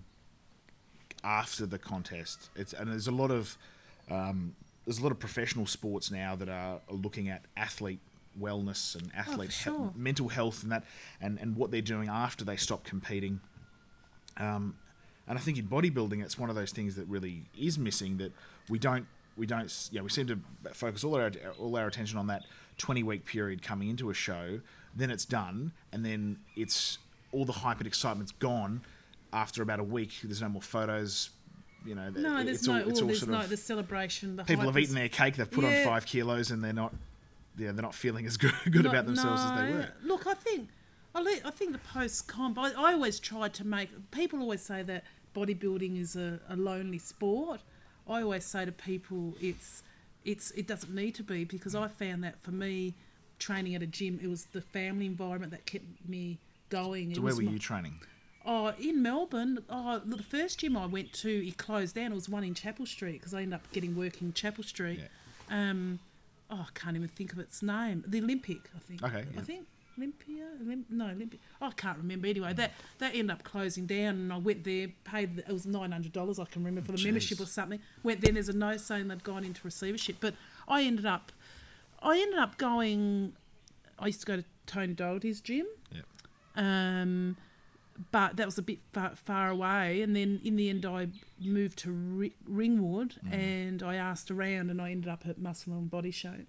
[SPEAKER 1] after the contest. It's and there's a lot of um, there's a lot of professional sports now that are, are looking at athlete wellness and athlete he-
[SPEAKER 2] sure.
[SPEAKER 1] mental health and that and, and what they're doing after they stop competing. Um, and I think in bodybuilding, it's one of those things that really is missing that we don't we don't. Yeah, we seem to focus all our all our attention on that twenty week period coming into a show. Then it's done, and then it's all the hype and excitement's gone. After about a week, there's no more photos. You know,
[SPEAKER 2] No, there's no.
[SPEAKER 1] all,
[SPEAKER 2] all
[SPEAKER 1] it's all
[SPEAKER 2] there's no the celebration. The
[SPEAKER 1] people have eaten their cake. They've put on five kilos, and they're not. Yeah, they're not feeling as good, good
[SPEAKER 2] No-
[SPEAKER 1] about themselves as they were.
[SPEAKER 2] Look, I think I, think the post comp. I, I always try to make people always say that bodybuilding is a, a lonely sport. I always say to people, it's it's it doesn't need to be because I found that for me, training at a gym, it was the family environment that kept me going.
[SPEAKER 1] So
[SPEAKER 2] it
[SPEAKER 1] where were
[SPEAKER 2] my-
[SPEAKER 1] you training?
[SPEAKER 2] Oh, in Melbourne, oh, the first gym I went to, it closed down. It was one in Chapel Street because I ended up getting work in Chapel Street. Um, oh, I can't even think of its name. The Olympic, I think.
[SPEAKER 1] Okay, yeah.
[SPEAKER 2] I think Olympia. Olymp- no, Olympic. Oh, I can't remember. Anyway, that that ended up closing down, and I went there, paid. The, it was nine hundred dollars. I can remember for the
[SPEAKER 1] Jeez.
[SPEAKER 2] membership or something. Went there. There's a note saying they'd gone into receivership, but I ended up, I ended up going. I used to go to Tony Doherty's gym.
[SPEAKER 1] Yep.
[SPEAKER 2] Um, but that was a bit far, far away. And then in the end, I moved to Ri- Ringwood
[SPEAKER 1] Mm.
[SPEAKER 2] and I asked around and I ended up at Muscle and Body Shape.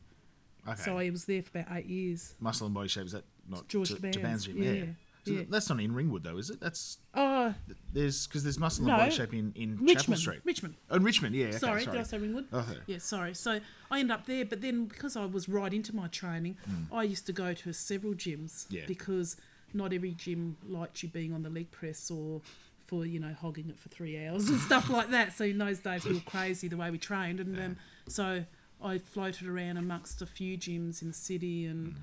[SPEAKER 1] Okay.
[SPEAKER 2] So I was there for about eight years.
[SPEAKER 1] Muscle and body shape is that not
[SPEAKER 2] George
[SPEAKER 1] J- Japan's gym?
[SPEAKER 2] yeah,
[SPEAKER 1] Yeah. So
[SPEAKER 2] yeah.
[SPEAKER 1] That's not in Ringwood though, is it? That's
[SPEAKER 2] Oh,
[SPEAKER 1] there's because there's muscle and
[SPEAKER 2] No,
[SPEAKER 1] body shape in in Chapel Street.
[SPEAKER 2] Richmond.
[SPEAKER 1] Oh, in Richmond, yeah. Okay,
[SPEAKER 2] sorry,
[SPEAKER 1] sorry.
[SPEAKER 2] did I say Ringwood?
[SPEAKER 1] Okay.
[SPEAKER 2] Yeah, sorry. So I ended up there, but then because I was right into my training, I used to go to several gyms.
[SPEAKER 1] Yeah.
[SPEAKER 2] because not every gym liked you being on the leg press or for you know hogging it for three hours and stuff like that. So in those days we were crazy the way we trained, and um, so I floated around amongst a few gyms in the city and.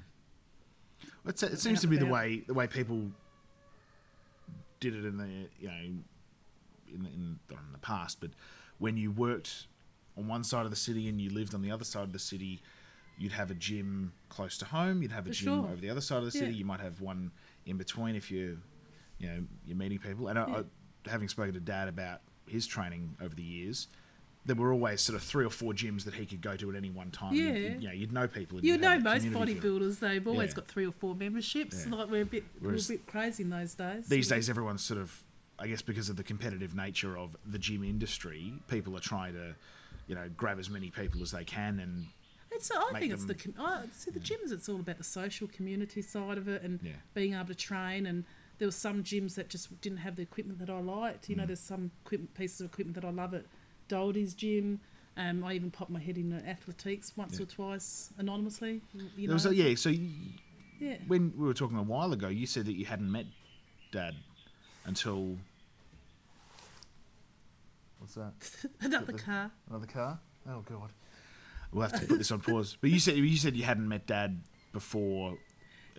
[SPEAKER 1] It's, it seems to be the way the way people did it in the you know in the, in, not in the past, but when you worked on one side of the city and you lived on the other side of the city, you'd have a gym close to home. You'd have a
[SPEAKER 2] For
[SPEAKER 1] gym
[SPEAKER 2] sure.
[SPEAKER 1] over the other side of the city.
[SPEAKER 2] Yeah.
[SPEAKER 1] You might have one in between if you you know you're meeting people. And I,
[SPEAKER 2] Yeah.
[SPEAKER 1] I, having spoken to Dad about his training over the years. There were always sort of three or four gyms that he could go to at any one time.
[SPEAKER 2] Yeah.
[SPEAKER 1] you'd, you know, you'd know people.
[SPEAKER 2] You
[SPEAKER 1] you'd uh, know,
[SPEAKER 2] most bodybuilders, they've always
[SPEAKER 1] Yeah.
[SPEAKER 2] got three or four memberships.
[SPEAKER 1] Yeah.
[SPEAKER 2] Like we're a bit,
[SPEAKER 1] Whereas
[SPEAKER 2] we're a bit crazy in those days.
[SPEAKER 1] these days everyone's sort of i guess because of the competitive nature of the gym industry people are trying to you know grab as many people as they can and
[SPEAKER 2] It's, I
[SPEAKER 1] make
[SPEAKER 2] think it's the
[SPEAKER 1] them-
[SPEAKER 2] oh, see the gyms. It's all about the social community side of it and
[SPEAKER 1] Yeah.
[SPEAKER 2] being able to train. And there were some gyms that just didn't have the equipment that I liked.
[SPEAKER 1] Mm.
[SPEAKER 2] You know, there's some equipment pieces of equipment that I love at Doldy's gym. Um, I even popped my head in at athletics once
[SPEAKER 1] Yeah.
[SPEAKER 2] or twice anonymously. You
[SPEAKER 1] there
[SPEAKER 2] know,
[SPEAKER 1] was a, yeah so you,
[SPEAKER 2] yeah.
[SPEAKER 1] when we were talking a while ago you said that you hadn't met dad until what's that
[SPEAKER 2] Another car.
[SPEAKER 1] another car oh god we'll have to put this on pause but you said you said you hadn't met dad before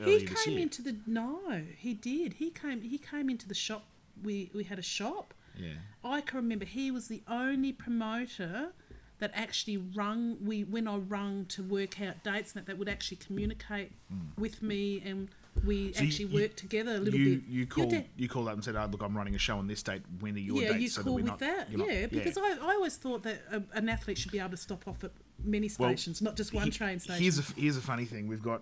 [SPEAKER 2] He came into the no, he did. He came. He came into the shop. We we had a shop.
[SPEAKER 1] yeah
[SPEAKER 2] I can remember he was the only promoter that actually rung we when I rung to work out dates and that, that would actually communicate hmm. with me and we.
[SPEAKER 1] So
[SPEAKER 2] actually
[SPEAKER 1] you-
[SPEAKER 2] worked together a little
[SPEAKER 1] you
[SPEAKER 2] bit.
[SPEAKER 1] you called
[SPEAKER 2] dad-
[SPEAKER 1] you called up and said, "Oh, look, I'm running a show on this date. When are your
[SPEAKER 2] yeah,
[SPEAKER 1] dates?"
[SPEAKER 2] you
[SPEAKER 1] so
[SPEAKER 2] call
[SPEAKER 1] that
[SPEAKER 2] with
[SPEAKER 1] not,
[SPEAKER 2] that.
[SPEAKER 1] you're not-
[SPEAKER 2] yeah, because I, I always thought that a, an athlete should be able to stop off at many
[SPEAKER 1] Well,
[SPEAKER 2] stations, not just one
[SPEAKER 1] he-
[SPEAKER 2] train station.
[SPEAKER 1] Here's a here's a funny thing. We've got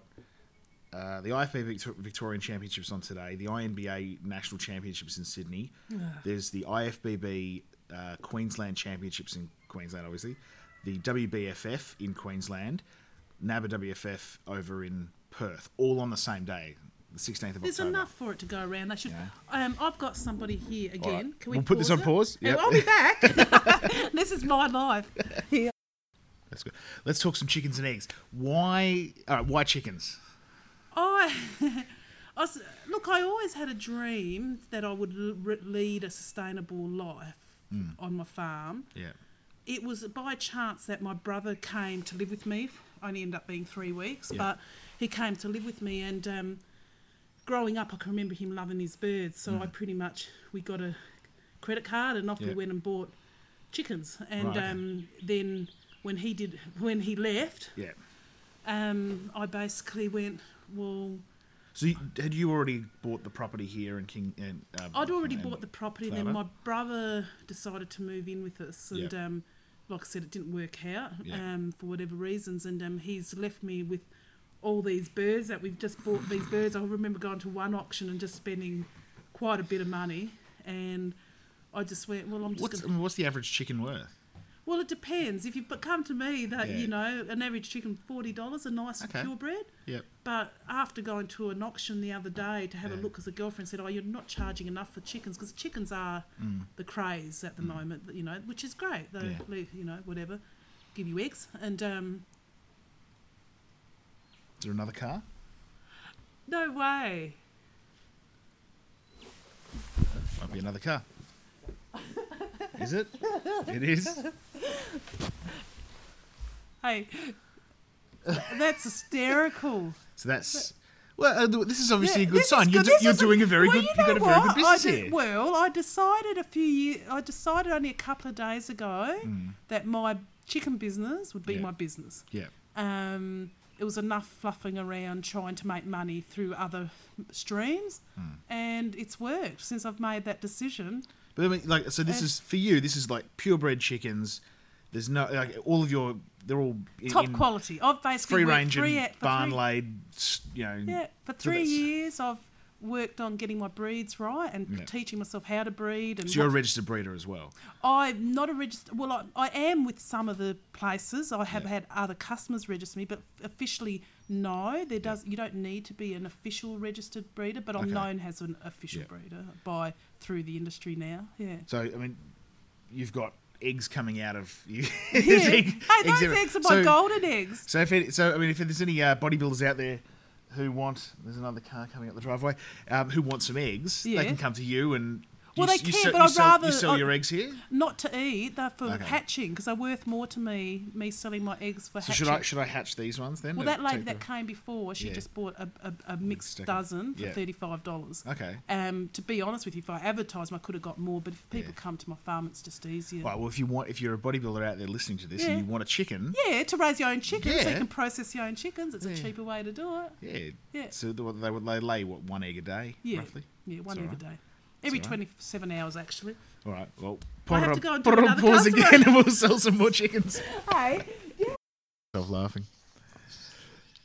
[SPEAKER 1] uh, the IFB Victor- Victorian Championships on today. The INBA National Championships in Sydney. There's the IFBB uh, Queensland Championships in Queensland, obviously. The WBFF in Queensland. NABBA WFF over in Perth, all on the same day, the 16th of October.
[SPEAKER 2] There's
[SPEAKER 1] October.
[SPEAKER 2] enough for it to go around. They should.
[SPEAKER 1] Yeah.
[SPEAKER 2] Um, I've got somebody here again.
[SPEAKER 1] right.
[SPEAKER 2] Can we
[SPEAKER 1] We'll put this on
[SPEAKER 2] it?
[SPEAKER 1] pause.
[SPEAKER 2] Yeah,
[SPEAKER 1] Yep.
[SPEAKER 2] I'll be back. this is my life. Yeah.
[SPEAKER 1] Let's. Let's talk some chickens and eggs. Why? Right, why chickens?
[SPEAKER 2] I, I s- look. I always had a dream that I would l- lead a sustainable life
[SPEAKER 1] Hmm.
[SPEAKER 2] on my farm.
[SPEAKER 1] Yeah.
[SPEAKER 2] It was by chance that my brother came to live with me. Only ended up being three weeks,
[SPEAKER 1] Yeah.
[SPEAKER 2] but he came to live with me. And um, growing up, I can remember him loving his birds. So
[SPEAKER 1] Hmm.
[SPEAKER 2] I pretty much we got a credit card and off
[SPEAKER 1] Yeah.
[SPEAKER 2] we went and bought chickens. And
[SPEAKER 1] Right,
[SPEAKER 2] um, then when he did, when he left,
[SPEAKER 1] Yeah.
[SPEAKER 2] um, I basically went, well.
[SPEAKER 1] So you, had you already bought the property here in King? And, uh,
[SPEAKER 2] I'd already
[SPEAKER 1] and-
[SPEAKER 2] bought the property, then my brother decided to move in with us, and
[SPEAKER 1] Yeah.
[SPEAKER 2] um, like I said, it didn't work out
[SPEAKER 1] Yeah.
[SPEAKER 2] um, for whatever reasons, and um, he's left me with all these birds that we've just bought. These birds, I remember going to one auction and just spending quite a bit of money, and I just went, well, I'm just
[SPEAKER 1] What's
[SPEAKER 2] gonna,
[SPEAKER 1] what's the average chicken worth?
[SPEAKER 2] Well, it depends. If you but come to me, that
[SPEAKER 1] Yeah.
[SPEAKER 2] you know, an average chicken forty dollars, a nice
[SPEAKER 1] Okay.
[SPEAKER 2] purebred.
[SPEAKER 1] Yep.
[SPEAKER 2] But after going to an auction the other day to have
[SPEAKER 1] Yeah.
[SPEAKER 2] a look, because the girlfriend said, "Oh, you're not charging enough for chickens because chickens are
[SPEAKER 1] Mm.
[SPEAKER 2] the craze at the moment, you know, which is great. They,
[SPEAKER 1] Yeah.
[SPEAKER 2] you know, whatever, give you eggs and um,
[SPEAKER 1] Is there another car?
[SPEAKER 2] no way.
[SPEAKER 1] Might be another car. is it? It is.
[SPEAKER 2] Hey, that's hysterical.
[SPEAKER 1] So that's well. Uh, this is obviously
[SPEAKER 2] Yeah,
[SPEAKER 1] a good sign. You're, do, you're doing a very
[SPEAKER 2] well,
[SPEAKER 1] good.
[SPEAKER 2] you
[SPEAKER 1] You've got a
[SPEAKER 2] know
[SPEAKER 1] very good
[SPEAKER 2] what?
[SPEAKER 1] business
[SPEAKER 2] I did-
[SPEAKER 1] here.
[SPEAKER 2] Well, I decided a few years. I decided only a couple of days ago
[SPEAKER 1] Mm.
[SPEAKER 2] that my chicken business would be
[SPEAKER 1] Yeah.
[SPEAKER 2] my business.
[SPEAKER 1] Yeah.
[SPEAKER 2] Um, it was enough fluffing around trying to make money through other streams,
[SPEAKER 1] Hmm.
[SPEAKER 2] and it's worked since I've made that decision.
[SPEAKER 1] But I mean, like, so this is for you. This is like purebred chickens. There's no like all of your. They're all in,
[SPEAKER 2] Top
[SPEAKER 1] in
[SPEAKER 2] quality. I've basically
[SPEAKER 1] free
[SPEAKER 2] worked
[SPEAKER 1] range
[SPEAKER 2] three,
[SPEAKER 1] and
[SPEAKER 2] for
[SPEAKER 1] barn
[SPEAKER 2] three-
[SPEAKER 1] laid. You know.
[SPEAKER 2] Yeah, for
[SPEAKER 1] So
[SPEAKER 2] three
[SPEAKER 1] that's-
[SPEAKER 2] years I've worked on getting my breeds right and
[SPEAKER 1] Yeah.
[SPEAKER 2] teaching myself how to breed. And
[SPEAKER 1] So you're a
[SPEAKER 2] what-
[SPEAKER 1] registered breeder as well.
[SPEAKER 2] I'm not a registered. Well, I, I am with some of the places. I have
[SPEAKER 1] Yeah.
[SPEAKER 2] had other customers register me, but officially, no. There does. You don't need to be an official registered breeder, but I'm
[SPEAKER 1] Okay.
[SPEAKER 2] known as an official breeder by through the industry now. Yeah.
[SPEAKER 1] So I mean, you've got eggs coming out of you.
[SPEAKER 2] yeah.
[SPEAKER 1] Eggs-
[SPEAKER 2] hey, those
[SPEAKER 1] everywhere.
[SPEAKER 2] eggs are my
[SPEAKER 1] So-
[SPEAKER 2] golden eggs.
[SPEAKER 1] So if it, so I mean, if there's any uh, bodybuilders out there who want, there's another car coming up the driveway, um, who want some eggs,
[SPEAKER 2] Yeah.
[SPEAKER 1] they can come to you and.
[SPEAKER 2] Well,
[SPEAKER 1] you,
[SPEAKER 2] they
[SPEAKER 1] you
[SPEAKER 2] can,
[SPEAKER 1] sell,
[SPEAKER 2] but I'd
[SPEAKER 1] sell,
[SPEAKER 2] rather-
[SPEAKER 1] you sell
[SPEAKER 2] I'd-
[SPEAKER 1] eggs here.
[SPEAKER 2] Not to eat, they're for
[SPEAKER 1] Okay.
[SPEAKER 2] hatching because they're worth more to me. Me selling my eggs for
[SPEAKER 1] So
[SPEAKER 2] hatching.
[SPEAKER 1] should I should I hatch these ones then?
[SPEAKER 2] well, that lady that came before, she
[SPEAKER 1] Yeah.
[SPEAKER 2] just bought a, a, a mixed dozen for
[SPEAKER 1] yeah.
[SPEAKER 2] thirty-five dollars.
[SPEAKER 1] Okay.
[SPEAKER 2] Um, to be honest with you, if I advertised, I could have got more. But if people
[SPEAKER 1] Yeah.
[SPEAKER 2] come to my farm, it's just easier.
[SPEAKER 1] Right. Well, if you want, if you're a bodybuilder out there listening to this
[SPEAKER 2] Yeah.
[SPEAKER 1] and you want a chicken,
[SPEAKER 2] Yeah, to raise your own chickens, so you can process your own chickens. It's a cheaper way to do it.
[SPEAKER 1] yeah.
[SPEAKER 2] Yeah.
[SPEAKER 1] So they, they they lay what one egg a day,
[SPEAKER 2] Yeah,
[SPEAKER 1] roughly.
[SPEAKER 2] yeah, one
[SPEAKER 1] It's
[SPEAKER 2] egg a day, every
[SPEAKER 1] alright.
[SPEAKER 2] twenty-seven hours actually.
[SPEAKER 1] All right. Well,
[SPEAKER 2] I
[SPEAKER 1] put
[SPEAKER 2] have to
[SPEAKER 1] on,
[SPEAKER 2] go and
[SPEAKER 1] put
[SPEAKER 2] do
[SPEAKER 1] on
[SPEAKER 2] another
[SPEAKER 1] pause
[SPEAKER 2] customer.
[SPEAKER 1] again, and we'll sell some more chickens.
[SPEAKER 2] Hey,
[SPEAKER 1] Stop laughing.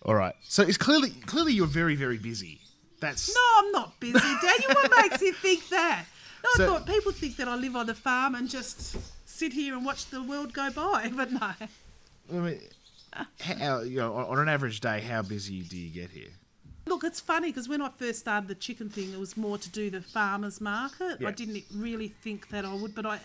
[SPEAKER 1] All right. So it's clearly clearly you're very very busy. That's
[SPEAKER 2] no, I'm not busy, Daniel. What makes you think that? No, I
[SPEAKER 1] So-
[SPEAKER 2] thought people think that I live on the farm and just sit here and watch the world go by, but no.
[SPEAKER 1] I mean, how, you know, on on an average day, how busy do you get here?
[SPEAKER 2] Look, it's funny because when I first started the chicken thing, it was more to do the farmers market.
[SPEAKER 1] Yeah.
[SPEAKER 2] I didn't really think that I would, but I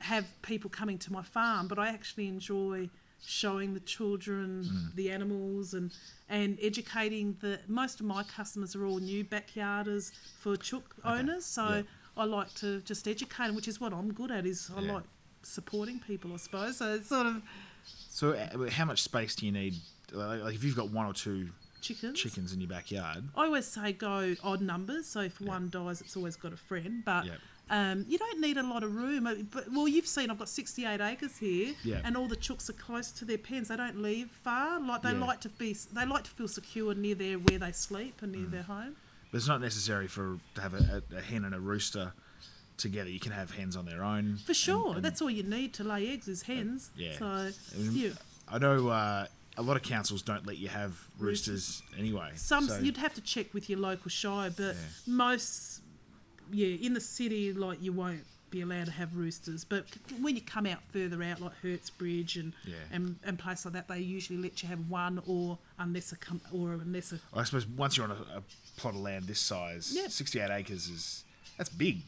[SPEAKER 2] have people coming to my farm. But I actually enjoy showing the children
[SPEAKER 1] Mm.
[SPEAKER 2] the animals and and educating the. Most of my customers are all new backyarders for chook owners, so
[SPEAKER 1] Yeah.
[SPEAKER 2] I like to just educate them, which is what I'm good at. Is I
[SPEAKER 1] Yeah.
[SPEAKER 2] like supporting people, I suppose. So it's sort of
[SPEAKER 1] So, uh, how much space do you need? Like if you've got one or two
[SPEAKER 2] chickens.
[SPEAKER 1] chickens in your backyard,
[SPEAKER 2] I always say go odd numbers. So if one dies, it's always got a friend. But
[SPEAKER 1] Yep.
[SPEAKER 2] um, you don't need a lot of room. Uh, But well, you've seen I've got sixty-eight acres here,
[SPEAKER 1] Yeah.
[SPEAKER 2] and all the chooks are close to their pens. They don't leave far. Like they like to be. They like to feel secure near their where they sleep and
[SPEAKER 1] Mm.
[SPEAKER 2] near their home.
[SPEAKER 1] but it's not necessary for to have a, a, a hen and a rooster together. You can have hens on their own.
[SPEAKER 2] For sure,
[SPEAKER 1] and- and-
[SPEAKER 2] that's all you need to lay eggs is hens.
[SPEAKER 1] yeah.
[SPEAKER 2] So
[SPEAKER 1] And
[SPEAKER 2] you,
[SPEAKER 1] I know uh, a lot of councils don't let you have roosters, anyway.
[SPEAKER 2] some
[SPEAKER 1] so-
[SPEAKER 2] you'd have to check with your local shire, but
[SPEAKER 1] Yeah.
[SPEAKER 2] most, yeah, in the city, like you won't be allowed to have roosters. But when you come out further out, like Hurstbridge and
[SPEAKER 1] Yeah.
[SPEAKER 2] and, and places like that, they usually let you have one, or unless a com- or unless a
[SPEAKER 1] I suppose once you're on a, a plot of land this size,
[SPEAKER 2] Yeah.
[SPEAKER 1] 68 acres is that's big.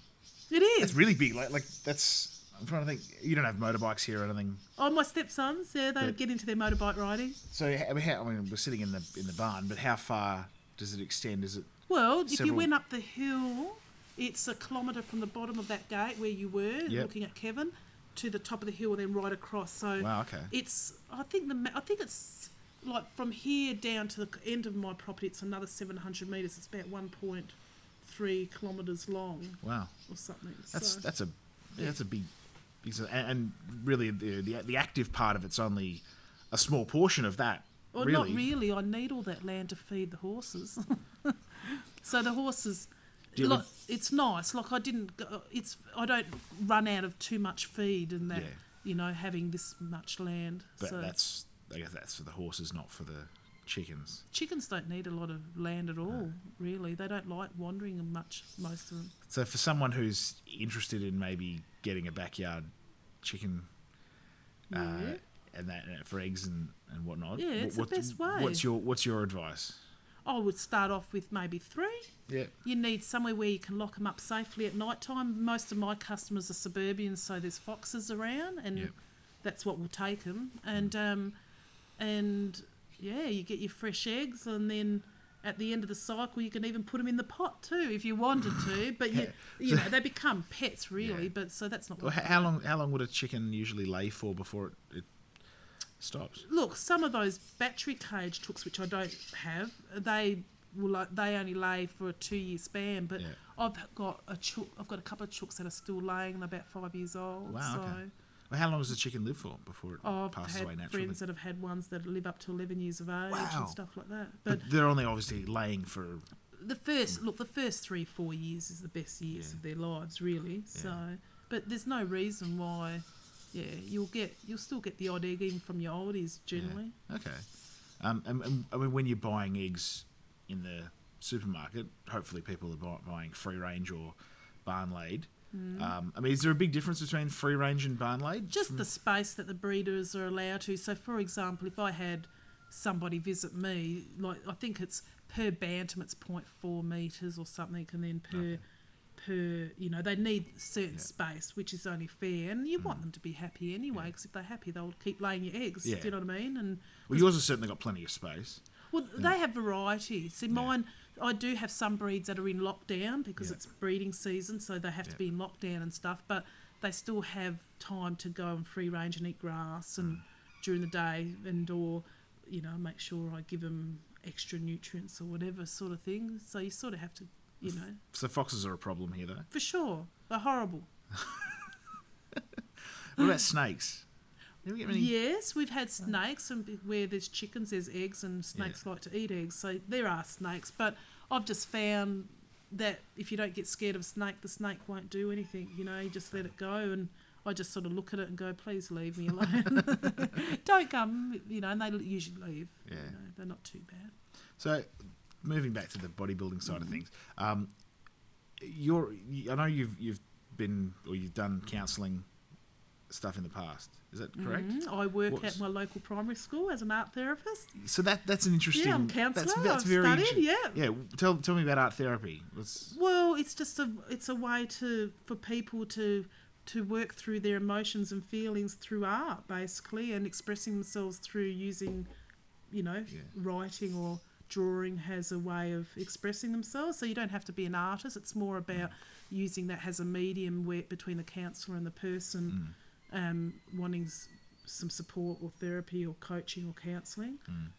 [SPEAKER 2] it is.
[SPEAKER 1] It's really big. Like like that's. I'm trying to think. You don't have motorbikes here or anything.
[SPEAKER 2] Oh, my stepsons, yeah, they
[SPEAKER 1] But-
[SPEAKER 2] get into their motorbike riding.
[SPEAKER 1] So I mean, how, I mean, we're sitting in the in the barn, but how far does it extend? Is it?
[SPEAKER 2] Well, if you
[SPEAKER 1] Several-
[SPEAKER 2] went up the hill, it's a kilometre from the bottom of that gate where you were
[SPEAKER 1] Yep.
[SPEAKER 2] looking at Kevin to the top of the hill, and then right across. So
[SPEAKER 1] Wow. Okay.
[SPEAKER 2] it's I think the ma- I think it's like from here down to the end of my property. It's another seven hundred meters. It's about one point three kilometers long
[SPEAKER 1] Wow.
[SPEAKER 2] or something.
[SPEAKER 1] That's
[SPEAKER 2] so,
[SPEAKER 1] that's a yeah, that's a big, big and, and really the, the the active part of it's only a small portion of that.
[SPEAKER 2] well,
[SPEAKER 1] really.
[SPEAKER 2] not really. I need all that land to feed the horses. so the horses. It's nice. Like I didn't. It's I don't run out of too much feed and that.
[SPEAKER 1] Yeah.
[SPEAKER 2] You know, having this much land.
[SPEAKER 1] But
[SPEAKER 2] so
[SPEAKER 1] that's I guess that's for the horses, not for the chickens.
[SPEAKER 2] chickens don't need a lot of land at all. Really, they don't like wandering much. Most of them.
[SPEAKER 1] So for someone who's interested in maybe getting a backyard chicken
[SPEAKER 2] Yeah.
[SPEAKER 1] uh, and that uh, for eggs and, and whatnot.
[SPEAKER 2] Yeah, it's the best way.
[SPEAKER 1] What's your What's your advice?
[SPEAKER 2] I would start off with maybe three.
[SPEAKER 1] Yeah.
[SPEAKER 2] You need somewhere where you can lock them up safely at night time. Most of my customers are suburban, so there's foxes around, and
[SPEAKER 1] Yep.
[SPEAKER 2] that's what will take them. And um, and yeah, you get your fresh eggs, and then at the end of the cycle, you can even put them in the pot too if you wanted to. But you, you know, they become pets really.
[SPEAKER 1] Yeah.
[SPEAKER 2] But so that's not.
[SPEAKER 1] Well, how long How long would a chicken usually lay for before it, it stops?
[SPEAKER 2] Look, some of those battery cage chooks, which I don't have, they will like they only lay for a two year span. But
[SPEAKER 1] Yeah.
[SPEAKER 2] I've got a chook, I've got a couple of chooks that are still laying, they're about five years old.
[SPEAKER 1] Wow,
[SPEAKER 2] so
[SPEAKER 1] okay. Well, how long does a chicken live for before it
[SPEAKER 2] I've
[SPEAKER 1] passes away naturally?
[SPEAKER 2] friends that have had ones that live up to eleven years of age
[SPEAKER 1] Wow.
[SPEAKER 2] and stuff like that. But
[SPEAKER 1] But they're only obviously laying for.
[SPEAKER 2] the first look, the first three four years is the best years
[SPEAKER 1] Yeah.
[SPEAKER 2] of their lives, really. So, but there's no reason why. Yeah, you'll get you'll still get the odd egg even from your oldies generally.
[SPEAKER 1] Okay. Um, and, and I mean, when you're buying eggs in the supermarket, hopefully people are buy, buying free range or barn laid.
[SPEAKER 2] Mm.
[SPEAKER 1] Um, I mean, is there a big difference between free range and barn laid?
[SPEAKER 2] just the space that the breeders are allowed to. So, for example, if I had somebody visit me, like I think it's per bantam, it's 0.4 meters or something, and then per
[SPEAKER 1] Okay.
[SPEAKER 2] per you know they need certain
[SPEAKER 1] Yeah. Mm.
[SPEAKER 2] space, which is only fair, and you want them to be happy anyway, because if they're happy, they'll keep laying your eggs.
[SPEAKER 1] Yeah.
[SPEAKER 2] Do you know what I mean? And
[SPEAKER 1] Well, yours has certainly got plenty of space.
[SPEAKER 2] well, they have variety. See, mine, I do have some breeds that are in lockdown because
[SPEAKER 1] Yeah.
[SPEAKER 2] it's breeding season, so they have
[SPEAKER 1] Yeah.
[SPEAKER 2] to be in lockdown and stuff. But they still have time to go and free range and eat grass and
[SPEAKER 1] Mm.
[SPEAKER 2] during the day, and or you know make sure I give them extra nutrients or whatever sort of thing. So you sort of have to, you know,
[SPEAKER 1] So foxes are a problem here, though.
[SPEAKER 2] for sure, they're horrible.
[SPEAKER 1] What about snakes? Never get many.
[SPEAKER 2] Yes, we've had snakes, and where there's chickens, there's eggs, and snakes like to eat eggs. So there are snakes, but I've just found that if you don't get scared of a snake, the snake won't do anything. You know, you just let it go, and I just sort of look at it and go, "Please leave me alone. don't come." You know, and they usually leave.
[SPEAKER 1] Yeah.
[SPEAKER 2] you know, they're not too bad.
[SPEAKER 1] So, moving back to the bodybuilding side
[SPEAKER 2] Mm-hmm.
[SPEAKER 1] of things, um, you're. I know you've you've been or you've done counselling stuff in the past. Is that correct?
[SPEAKER 2] Mhm. I work
[SPEAKER 1] What's-
[SPEAKER 2] at my local primary school as an art therapist.
[SPEAKER 1] So that that's an interesting.
[SPEAKER 2] Yeah, I'm counsellor.
[SPEAKER 1] That's, that's
[SPEAKER 2] I've
[SPEAKER 1] very
[SPEAKER 2] studied. Yeah,
[SPEAKER 1] Yeah. Tell tell me about art therapy. What's
[SPEAKER 2] Well, it's just a it's a way to for people to to work through their emotions and feelings through art, basically, and expressing themselves through using, you know,
[SPEAKER 1] Yeah.
[SPEAKER 2] writing or drawing has a way of expressing themselves. So you don't have to be an artist. It's more about using that as a medium where between the counsellor and the person um, wanting s- some support or therapy or coaching or counselling.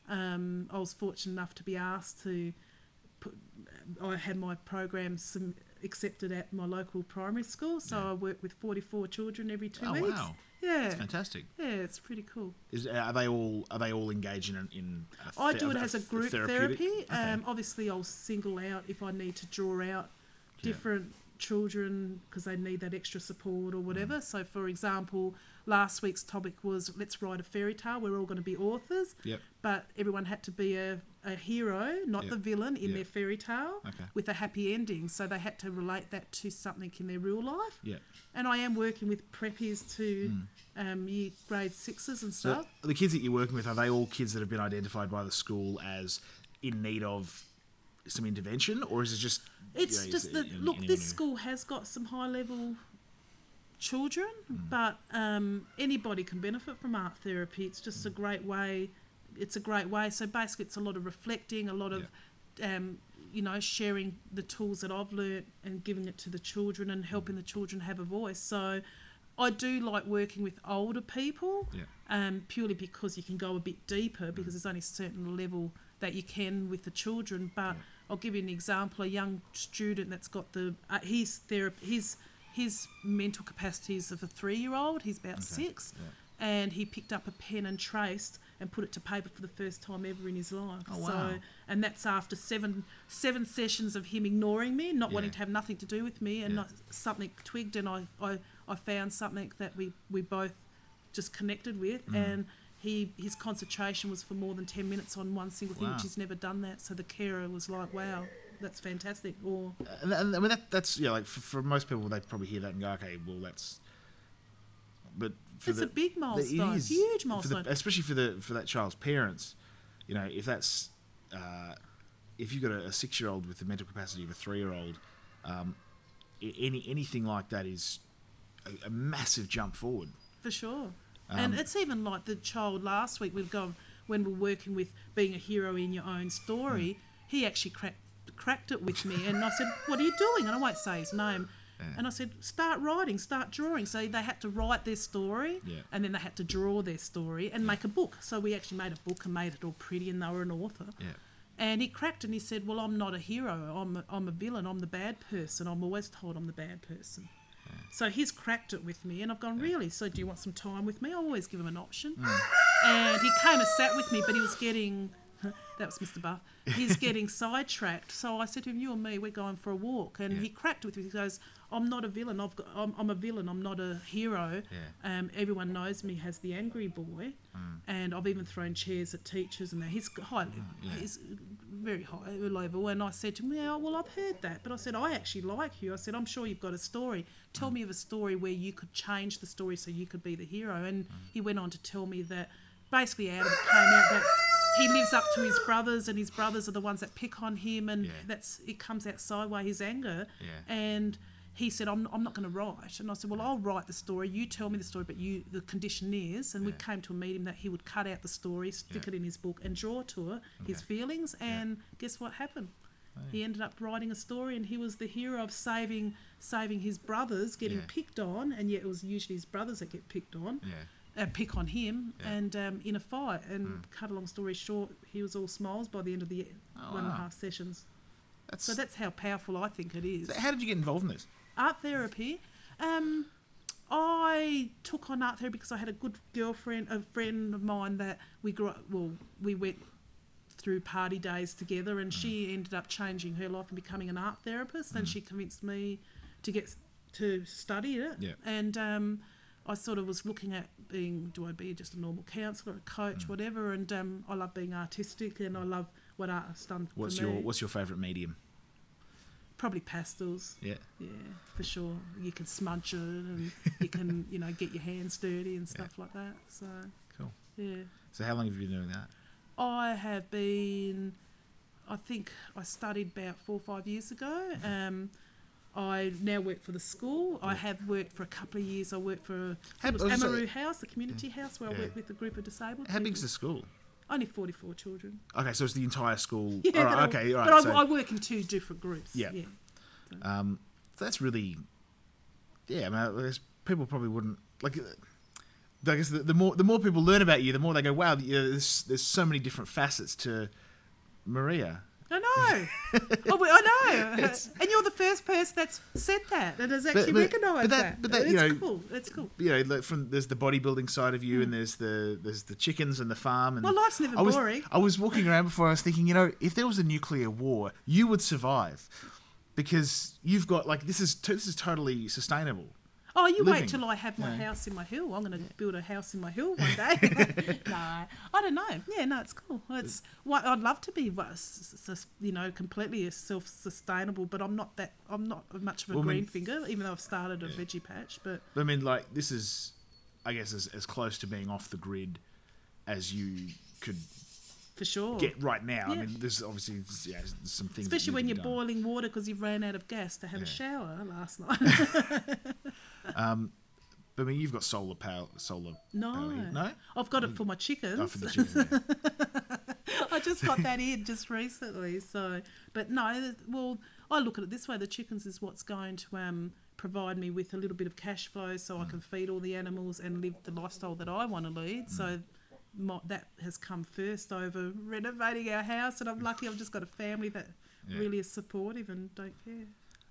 [SPEAKER 2] Um, I was fortunate enough to be asked to put. I had my program some accepted at my local primary school, so
[SPEAKER 1] Yeah.
[SPEAKER 2] I work with forty-four children every two
[SPEAKER 1] oh
[SPEAKER 2] weeks.
[SPEAKER 1] wow,
[SPEAKER 2] Yeah,
[SPEAKER 1] that's fantastic.
[SPEAKER 2] yeah, it's pretty cool.
[SPEAKER 1] Is are they all are they all engaged in in? A
[SPEAKER 2] I do it as a group therapy.
[SPEAKER 1] Okay.
[SPEAKER 2] Um, obviously, I'll single out if I need to draw out different children because they need that extra support or
[SPEAKER 1] Mm.
[SPEAKER 2] whatever. So, for example, last week's topic was let's write a fairy tale. We're all going to be authors,
[SPEAKER 1] Yep.
[SPEAKER 2] but everyone had to be a, a hero, not
[SPEAKER 1] Yep.
[SPEAKER 2] the villain, in
[SPEAKER 1] Yep.
[SPEAKER 2] their fairy tale
[SPEAKER 1] Okay.
[SPEAKER 2] with a happy ending. So they had to relate that to something in their real life.
[SPEAKER 1] Yeah.
[SPEAKER 2] And I am working with preppies to um, year grade sixes and
[SPEAKER 1] Mm. So
[SPEAKER 2] stuff.
[SPEAKER 1] the kids that you're working with are they all kids that have been identified by the school as in need of some intervention, or is it just? you
[SPEAKER 2] It's
[SPEAKER 1] know,
[SPEAKER 2] just that look, this
[SPEAKER 1] who-
[SPEAKER 2] school has got some high level children,
[SPEAKER 1] Mm.
[SPEAKER 2] but um, anybody can benefit from art therapy. It's just a
[SPEAKER 1] Mm.
[SPEAKER 2] great way. It's a great way. So basically, it's a lot of reflecting, a lot of, um, you know, sharing the tools that I've learnt and giving it to the children and helping the children have a voice. So. I do like working with older people,
[SPEAKER 1] Yeah.
[SPEAKER 2] um, purely because you can go a bit deeper because there's only a certain level that you can with the children. But
[SPEAKER 1] Yeah.
[SPEAKER 2] I'll give you an example: a young student that's got the uh, his therapy, his his mental capacities of a three-year-old. He's about six,
[SPEAKER 1] yeah.
[SPEAKER 2] and he picked up a pen and traced and put it to paper for the first time ever in his life.
[SPEAKER 1] Oh, wow.
[SPEAKER 2] So, and that's after seven seven sessions of him ignoring me, not wanting to have nothing to do with me, and
[SPEAKER 1] Yeah.
[SPEAKER 2] not, something twigged, and I, I I found something that we we both just connected with,
[SPEAKER 1] Mm.
[SPEAKER 2] and he his concentration was for more than ten minutes on one single thing,
[SPEAKER 1] Wow.
[SPEAKER 2] which he's never done that. So the carer was like, "Wow, that's fantastic." Or
[SPEAKER 1] And, and I mean that, that's yeah, like for, for most people they probably hear that and go, okay, well that's. But for
[SPEAKER 2] It's
[SPEAKER 1] the,
[SPEAKER 2] a big
[SPEAKER 1] it
[SPEAKER 2] milestone,
[SPEAKER 1] is.
[SPEAKER 2] huge
[SPEAKER 1] For the-
[SPEAKER 2] milestone.
[SPEAKER 1] especially for the for that child's parents. You know, if that's uh, if you've got a, a six year old with the mental capacity of a three year old, um, any anything like that is a, a massive jump forward.
[SPEAKER 2] For sure.
[SPEAKER 1] Um,
[SPEAKER 2] and it's even like the child last week we've gone when we're working with being a hero in your own story, he actually cracked cracked it with me and I said, What are you doing? And I won't say his name. And I said, Start writing, start drawing. So they had to write their story
[SPEAKER 1] Yeah.
[SPEAKER 2] and then they had to draw their story and make a book. So we actually made a book and made it all pretty and they were an author.
[SPEAKER 1] Yeah.
[SPEAKER 2] And he cracked and he said, Well, I'm not a hero. I'm a, I'm a villain. I'm the bad person. I'm always told I'm the bad person. So he's cracked it with me. And I've gone, Really? So do you want some time with me? I always give him an option. Mm. And he came and sat with me, but he was getting. That was Mr. Buff. He's getting sidetracked. So I said to him, "You and me, we're going for a walk." And
[SPEAKER 1] Yeah.
[SPEAKER 2] he cracked with me. He goes, "I'm not a villain. I've got, I'm, I'm a villain. I'm not a hero.
[SPEAKER 1] Yeah.
[SPEAKER 2] Um, everyone knows me as the angry boy, mm. and I've even thrown chairs at teachers and that. He's high, mm,
[SPEAKER 1] yeah.
[SPEAKER 2] he's very high uh, level. And I said to him, "Yeah, oh, well, I've heard that, but I said I actually like you. I said I'm sure you've got a story. Tell me of a story where you could change the story so you could be the hero." And he went on to tell me that basically out of it came out that. He lives up to his brothers, and his brothers are the ones that pick on him, and
[SPEAKER 1] Yeah.
[SPEAKER 2] that's it comes out sideways his anger.
[SPEAKER 1] Yeah.
[SPEAKER 2] And he said, I'm, I'm not going to write. And I said, Well, I'll write the story. You tell me the story, but you the condition is. And we came to a meeting that he would cut out the story, stick
[SPEAKER 1] Yeah.
[SPEAKER 2] it in his book, and draw to it his feelings. And guess what happened? He ended up writing a story, and he was the hero of saving saving his brothers getting
[SPEAKER 1] Yeah.
[SPEAKER 2] picked on, and yet it was usually his brothers that get picked on,
[SPEAKER 1] Yeah.
[SPEAKER 2] uh, pick on him,
[SPEAKER 1] Yeah.
[SPEAKER 2] and um, in a fight. And cut a long story short, he was all smiles by the end of the
[SPEAKER 1] Oh,
[SPEAKER 2] one and a half sessions.
[SPEAKER 1] That's,
[SPEAKER 2] So that's how powerful I think it is.
[SPEAKER 1] how did you get involved in this?
[SPEAKER 2] Art therapy. Um, I took on art therapy because I had a good girlfriend, a friend of mine that we grew up. Well, we went through party days together, and she ended up changing her life and becoming an art therapist. And she convinced me to get to study it.
[SPEAKER 1] Yeah.
[SPEAKER 2] And um, I sort of was looking at being, do I be just a normal counsellor, a coach, whatever? And um, I love being artistic, and I love what art has done
[SPEAKER 1] What's
[SPEAKER 2] for
[SPEAKER 1] your. What's your favourite medium?
[SPEAKER 2] Probably pastels.
[SPEAKER 1] Yeah.
[SPEAKER 2] Yeah, for sure. You can smudge it and you can, you know, get your hands dirty and stuff like that. So,
[SPEAKER 1] Cool.
[SPEAKER 2] yeah.
[SPEAKER 1] So how long have you been doing that?
[SPEAKER 2] I have been, I think I studied about four or five years ago. Um, I now work for the school. I have worked for a couple of years. I worked for
[SPEAKER 1] How-
[SPEAKER 2] think it was
[SPEAKER 1] was gonna
[SPEAKER 2] Amaroo
[SPEAKER 1] say-
[SPEAKER 2] House, the community house where
[SPEAKER 1] Yeah.
[SPEAKER 2] I work with a group of disabled
[SPEAKER 1] How
[SPEAKER 2] people.
[SPEAKER 1] big's the school?
[SPEAKER 2] Only 44 children.
[SPEAKER 1] Okay, so it's the entire school.
[SPEAKER 2] Yeah,
[SPEAKER 1] all right, okay, all right.
[SPEAKER 2] But I,
[SPEAKER 1] so,
[SPEAKER 2] I work in two different groups.
[SPEAKER 1] Yeah.
[SPEAKER 2] yeah.
[SPEAKER 1] um, that's really, yeah. I mean, people probably wouldn't like. I guess the, the more the more people learn about you, the more they go, "Wow, there's there's so many different facets to Maria."
[SPEAKER 2] I know. oh, but I know. and you're the first person that's said that and has actually recognised
[SPEAKER 1] but that-
[SPEAKER 2] that.
[SPEAKER 1] but that,
[SPEAKER 2] it's
[SPEAKER 1] you know,
[SPEAKER 2] cool. It's cool.
[SPEAKER 1] You know, like from there's the bodybuilding side of you, and there's the there's the chickens and the farm. And
[SPEAKER 2] Hmm. Well, life's never
[SPEAKER 1] I was,
[SPEAKER 2] boring.
[SPEAKER 1] I was walking around before. I was thinking, you know, if there was a nuclear war, you would survive because you've got like this is to, this is totally sustainable.
[SPEAKER 2] Oh, you
[SPEAKER 1] living.
[SPEAKER 2] wait till I have my
[SPEAKER 1] Yeah.
[SPEAKER 2] house in my hill. I'm going to build a house in my hill one day. no, I don't know. Yeah, no, it's cool. It's what I'd love to be, you know, completely self-sustainable. But I'm not that. I'm not much of a
[SPEAKER 1] Well, I mean-
[SPEAKER 2] green finger, even though I've started a veggie patch. But
[SPEAKER 1] I mean, like this is, I guess, as, as close to being off the grid as you could
[SPEAKER 2] for sure,
[SPEAKER 1] get right now. I mean, there's obviously yeah, there's some things.
[SPEAKER 2] especially when you're
[SPEAKER 1] done.
[SPEAKER 2] boiling water because you've ran out of gas to have a shower last night.
[SPEAKER 1] But I mean, you've got solar power, solar.
[SPEAKER 2] No.
[SPEAKER 1] power no.
[SPEAKER 2] I've got it for my chickens.
[SPEAKER 1] Oh, for the chickens. yeah.
[SPEAKER 2] I just got that in just recently. So, but no, well, I look at it this way: the chickens is what's going to um, provide me with a little bit of cash flow, so
[SPEAKER 1] Mm.
[SPEAKER 2] I can feed all the animals and live the lifestyle that I want to lead. So. That has come first over renovating our house, and I'm lucky I've just got a family that
[SPEAKER 1] Yeah.
[SPEAKER 2] really is supportive and don't care.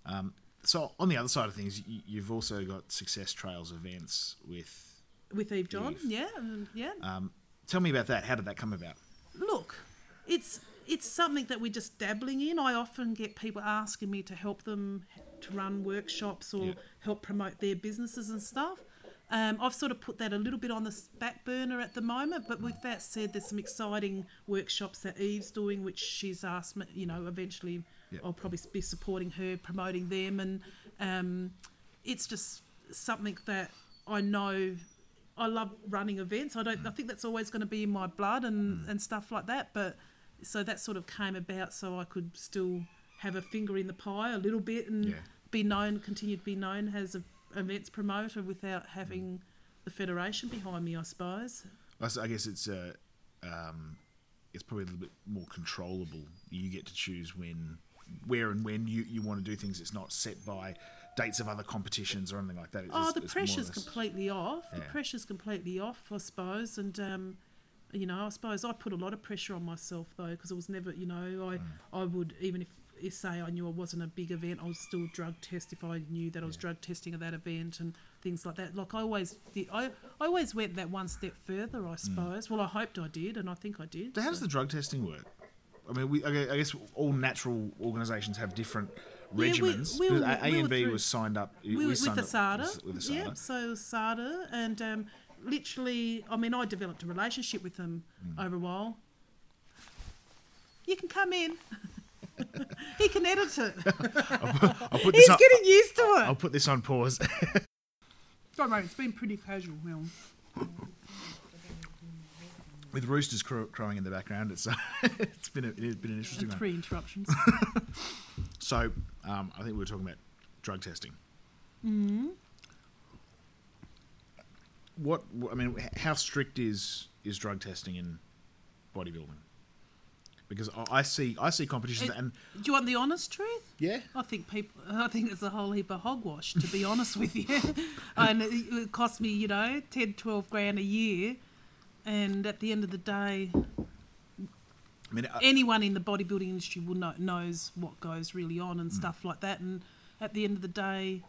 [SPEAKER 1] Um, so on the other side of things, you, you've also got Success Trails events with.
[SPEAKER 2] With Eve John,
[SPEAKER 1] Eve.
[SPEAKER 2] yeah, yeah.
[SPEAKER 1] Um, tell me about that. How did that come about?
[SPEAKER 2] look, it's it's something that we're just dabbling in. I often get people asking me to help them to run workshops or
[SPEAKER 1] Yeah.
[SPEAKER 2] help promote their businesses and stuff. Um, I've sort of put that a little bit on the back burner at the moment, but with that said, there's some exciting workshops that Eve's doing, which she's asked me, you know, eventually
[SPEAKER 1] Yeah.
[SPEAKER 2] I'll probably be supporting her, promoting them, and um, it's just something that I know I love running events. I don't. I think that's always going to be in my blood and and stuff like that. But so that sort of came about so I could still have a finger in the pie a little bit and
[SPEAKER 1] Yeah.
[SPEAKER 2] be known, continue to be known as a events promoter without having the federation behind me. I suppose.
[SPEAKER 1] I guess it's uh, um, it's probably a little bit more controllable. You get to choose when, where, and when you, you want to do things. It's not set by dates of other competitions or anything like that. It's,
[SPEAKER 2] Oh, the pressure's
[SPEAKER 1] less-
[SPEAKER 2] completely off. The pressure's completely off, I suppose. And, um, you know, I suppose I put a lot of pressure on myself, though, because it was never, you know, I,
[SPEAKER 1] Mm.
[SPEAKER 2] I would, even if, say, I knew I wasn't a big event, I was still drug test if I knew that I was drug testing at that event and things like that. Like, I always did, I, I always went that one step further,
[SPEAKER 1] Mm.
[SPEAKER 2] I suppose. Well, I hoped I did, and I think I did.
[SPEAKER 1] So how does the drug testing work? I mean, we, I guess all natural organisations have different
[SPEAKER 2] we-
[SPEAKER 1] regimens.
[SPEAKER 2] we were-
[SPEAKER 1] A
[SPEAKER 2] we
[SPEAKER 1] and B was signed up.
[SPEAKER 2] we were with
[SPEAKER 1] up
[SPEAKER 2] ASADA.
[SPEAKER 1] With,
[SPEAKER 2] Yeah,
[SPEAKER 1] ASADA.
[SPEAKER 2] so ASADA, and um, literally, I mean, I developed a relationship with them
[SPEAKER 1] Mm.
[SPEAKER 2] over a while. You can come in. he can edit it.
[SPEAKER 1] I'll put
[SPEAKER 2] He's
[SPEAKER 1] on,
[SPEAKER 2] getting used to it.
[SPEAKER 1] I'll put this on pause.
[SPEAKER 2] Don't worry, it's been pretty casual, Will.
[SPEAKER 1] with roosters crow, crowing in the background, it's uh, it's been a, it's been an interesting
[SPEAKER 2] And
[SPEAKER 1] one.
[SPEAKER 2] interruptions.
[SPEAKER 1] So, um, I think we were talking about drug testing.
[SPEAKER 2] mm
[SPEAKER 1] What I mean, how strict is is drug testing in bodybuilding? Because I, I see I see competitions
[SPEAKER 2] It-
[SPEAKER 1] and
[SPEAKER 2] Do you want the honest truth?
[SPEAKER 1] yeah,
[SPEAKER 2] I think people. I think it's a whole heap of hogwash, to be honest with you. and it, it cost me, you know, 10, 12 grand a year. And at the end of the day,
[SPEAKER 1] I mean, uh,
[SPEAKER 2] anyone in the bodybuilding industry will know, knows what goes really on and stuff like that. And at the end of the day,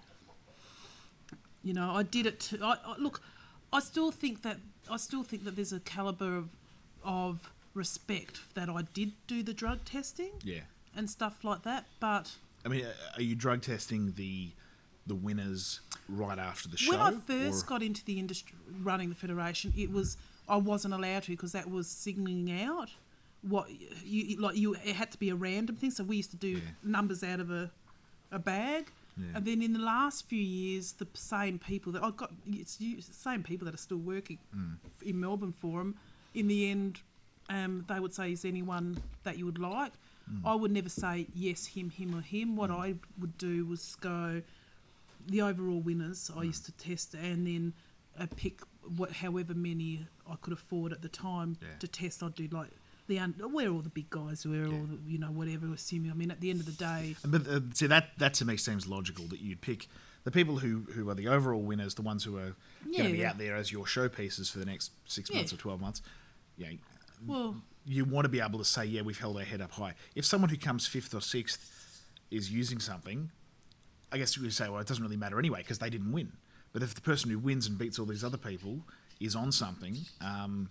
[SPEAKER 2] you know, I did it. To, I, I, look, I still think that I still think that there's a caliber of of respect that I did do the drug testing
[SPEAKER 1] yeah.
[SPEAKER 2] and stuff like that. But
[SPEAKER 1] I mean, are you drug testing the the winners right after the show?
[SPEAKER 2] when I first
[SPEAKER 1] or-
[SPEAKER 2] got into the industry, running the federation, it was I wasn't allowed to because that was signalling out what you like. You it had to be a random thing. So we used to do
[SPEAKER 1] Yeah.
[SPEAKER 2] numbers out of a a bag.
[SPEAKER 1] Yeah.
[SPEAKER 2] And then in the last few years, the same people that I got, it's you- it's the same people that are still working
[SPEAKER 1] Mm.
[SPEAKER 2] in Melbourne for them. In the end, um, they would say, "Is anyone that you would like?"
[SPEAKER 1] Mm.
[SPEAKER 2] I would never say yes, him, him, or him. What I would do was go the overall winners.
[SPEAKER 1] Mm.
[SPEAKER 2] I used to test and then uh, pick what, however many I could afford at the time
[SPEAKER 1] Yeah.
[SPEAKER 2] to test. I'd do like the un- where all the big guys were,
[SPEAKER 1] Yeah.
[SPEAKER 2] or the, you know whatever. Assuming, I mean, at the end of the day,
[SPEAKER 1] But uh, see that that to me seems logical that you'd pick the people who, who are the overall winners, the ones who are going to be out there as your showpieces for the next six
[SPEAKER 2] Yeah.
[SPEAKER 1] months or twelve months. Yeah,
[SPEAKER 2] well,
[SPEAKER 1] you want to be able to say, yeah, we've held our head up high. If someone who comes fifth or sixth is using something, I guess we say, well, it doesn't really matter anyway because they didn't win. But if the person who wins and beats all these other people is on something, um,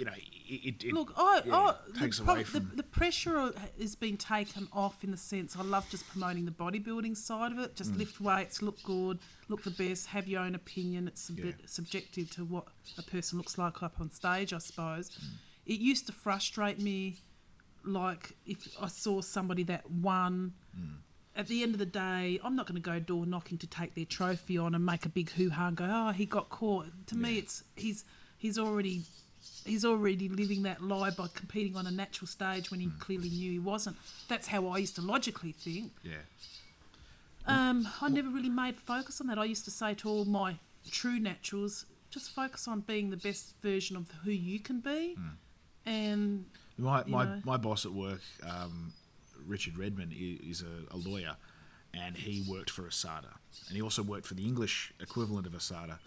[SPEAKER 1] you know, it, it
[SPEAKER 2] Look, I,
[SPEAKER 1] yeah,
[SPEAKER 2] I
[SPEAKER 1] takes
[SPEAKER 2] the,
[SPEAKER 1] away from.
[SPEAKER 2] the, the pressure has been taken off in the sense I love just promoting the bodybuilding side of it.
[SPEAKER 1] Mm.
[SPEAKER 2] Just lift weights, look good, look the best, have your own opinion. It's a
[SPEAKER 1] Yeah.
[SPEAKER 2] bit subjective to what a person looks like up on stage, I suppose.
[SPEAKER 1] Mm.
[SPEAKER 2] It used to frustrate me, like if I saw somebody that won.
[SPEAKER 1] Mm.
[SPEAKER 2] At the end of the day, I'm not going to go door knocking to take their trophy on and make a big hoo ha and go, oh, he got caught. To me, it's he's he's already he's already living that lie by competing on a natural stage when he clearly knew he wasn't. That's how I used to logically think.
[SPEAKER 1] yeah.
[SPEAKER 2] Um, I never really made focus on that. I used to say to all my true naturals, just focus on being the best version of who you can be. And
[SPEAKER 1] My my,
[SPEAKER 2] know.
[SPEAKER 1] my boss at work, um, Richard Redman, is a, a lawyer, and he worked for ASADA, and he also worked for the English equivalent of ASADA.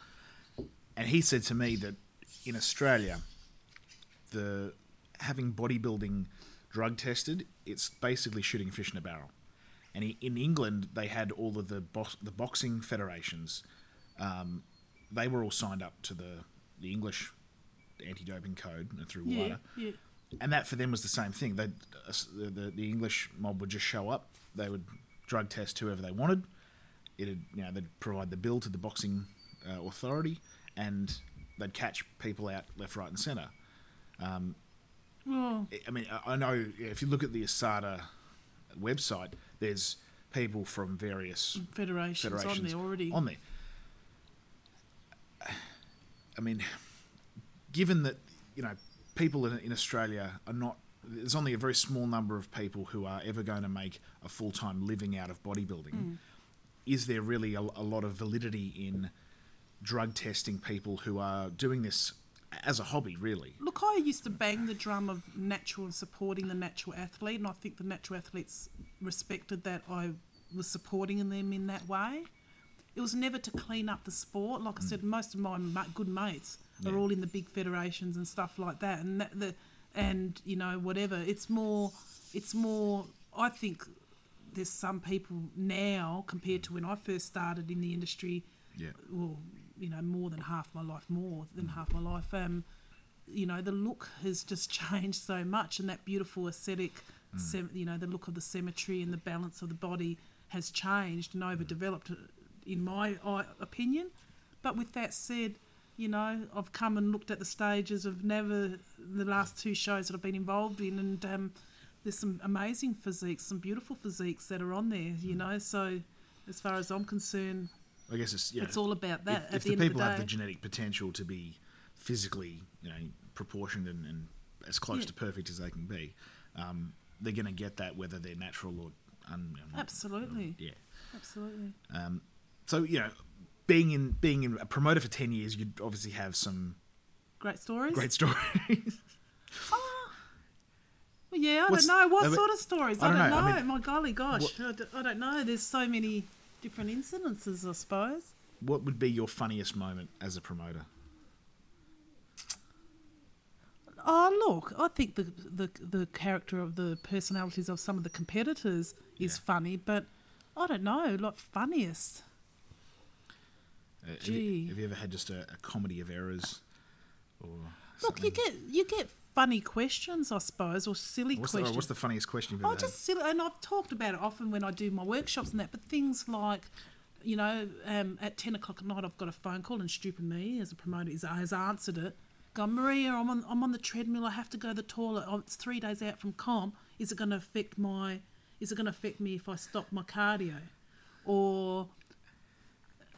[SPEAKER 1] And he said to me that in Australia, the having bodybuilding drug tested, it's basically shooting fish in a barrel. And he, in England, they had all of the box, the boxing federations. Um, they were all signed up to the the English anti-doping code and through
[SPEAKER 2] yeah,
[SPEAKER 1] WADA
[SPEAKER 2] yeah,
[SPEAKER 1] and that for them was the same thing. They the, the the English mob would just show up. They would drug test whoever they wanted. It'd you know they'd provide the bill to the boxing uh, authority, and they'd catch people out left, right, and centre. Um, oh.
[SPEAKER 2] well,
[SPEAKER 1] I mean, I- know if you look at the ASADA website, there's people from various
[SPEAKER 2] federations,
[SPEAKER 1] federations
[SPEAKER 2] on there already.
[SPEAKER 1] on there. I mean, given that you know people in, in Australia are not. There's only a very small number of people who are ever going to make a full time living out of bodybuilding. Hmm. Is there really a, a lot of validity in drug testing people who are doing this as a hobby, really?
[SPEAKER 2] Look, I used to bang the drum of natural and supporting the natural athlete, and I think the natural athletes respected that I was supporting them in that way. It was never to clean up the sport. Like I mm. said, most of my good mates are all in the big federations and stuff like that, and that, the and you know whatever. It's more, it's more. I think there's some people now compared to when I first started in the industry
[SPEAKER 1] Yeah.
[SPEAKER 2] well, you know, more than half my life, more than half my life. Um, you know, the look has just changed so much, and that beautiful aesthetic, sem- you know, the look of the symmetry and the balance of the body has changed and overdeveloped, uh, in my opinion. But with that said, you know, I've come and looked at the stages of never the last two shows that I've been involved in, and um, there's some amazing physiques, some beautiful physiques that are on there. You know, so as far as I'm concerned,
[SPEAKER 1] I guess it's yeah.
[SPEAKER 2] it's all about that.
[SPEAKER 1] if, if
[SPEAKER 2] the,
[SPEAKER 1] the, people
[SPEAKER 2] the
[SPEAKER 1] have the genetic potential to be physically, you know, proportioned and, and as close
[SPEAKER 2] Yeah.
[SPEAKER 1] to perfect as they can be, um, they're going to get that whether they're natural or un,
[SPEAKER 2] Absolutely.
[SPEAKER 1] yeah.
[SPEAKER 2] Absolutely.
[SPEAKER 1] Um, so you know, being in being in a promoter for ten years, you'd obviously have some
[SPEAKER 2] Great stories.
[SPEAKER 1] great stories.
[SPEAKER 2] Well, yeah, I
[SPEAKER 1] What's-
[SPEAKER 2] don't know. What
[SPEAKER 1] I mean-
[SPEAKER 2] sort of stories?
[SPEAKER 1] I
[SPEAKER 2] I
[SPEAKER 1] don't
[SPEAKER 2] don't,
[SPEAKER 1] know.
[SPEAKER 2] know.
[SPEAKER 1] I mean-
[SPEAKER 2] My golly gosh. I don't know. There's so many different incidences, I suppose.
[SPEAKER 1] what would be your funniest moment as a promoter?
[SPEAKER 2] Oh, look, I think the, the the character of the personalities of some of the competitors is
[SPEAKER 1] Yeah.
[SPEAKER 2] funny, but I don't know, like funniest.
[SPEAKER 1] Uh, have, you, have you ever had just a, a comedy of errors? Or
[SPEAKER 2] Look, you get you get funny questions, I suppose, or silly
[SPEAKER 1] What's
[SPEAKER 2] questions.
[SPEAKER 1] or what's the funniest question you've ever
[SPEAKER 2] Oh, just silly, and I've talked about it often when I do my workshops and that. But things like, you know, um, at ten o'clock at night, I've got a phone call, and stupid me as a promoter is, has answered it. Gone, Maria, I'm on, I'm on the treadmill. I have to go to the toilet. Oh, it's three days out from comp. Is it going to affect my? Is it going to affect me if I stop my cardio, or?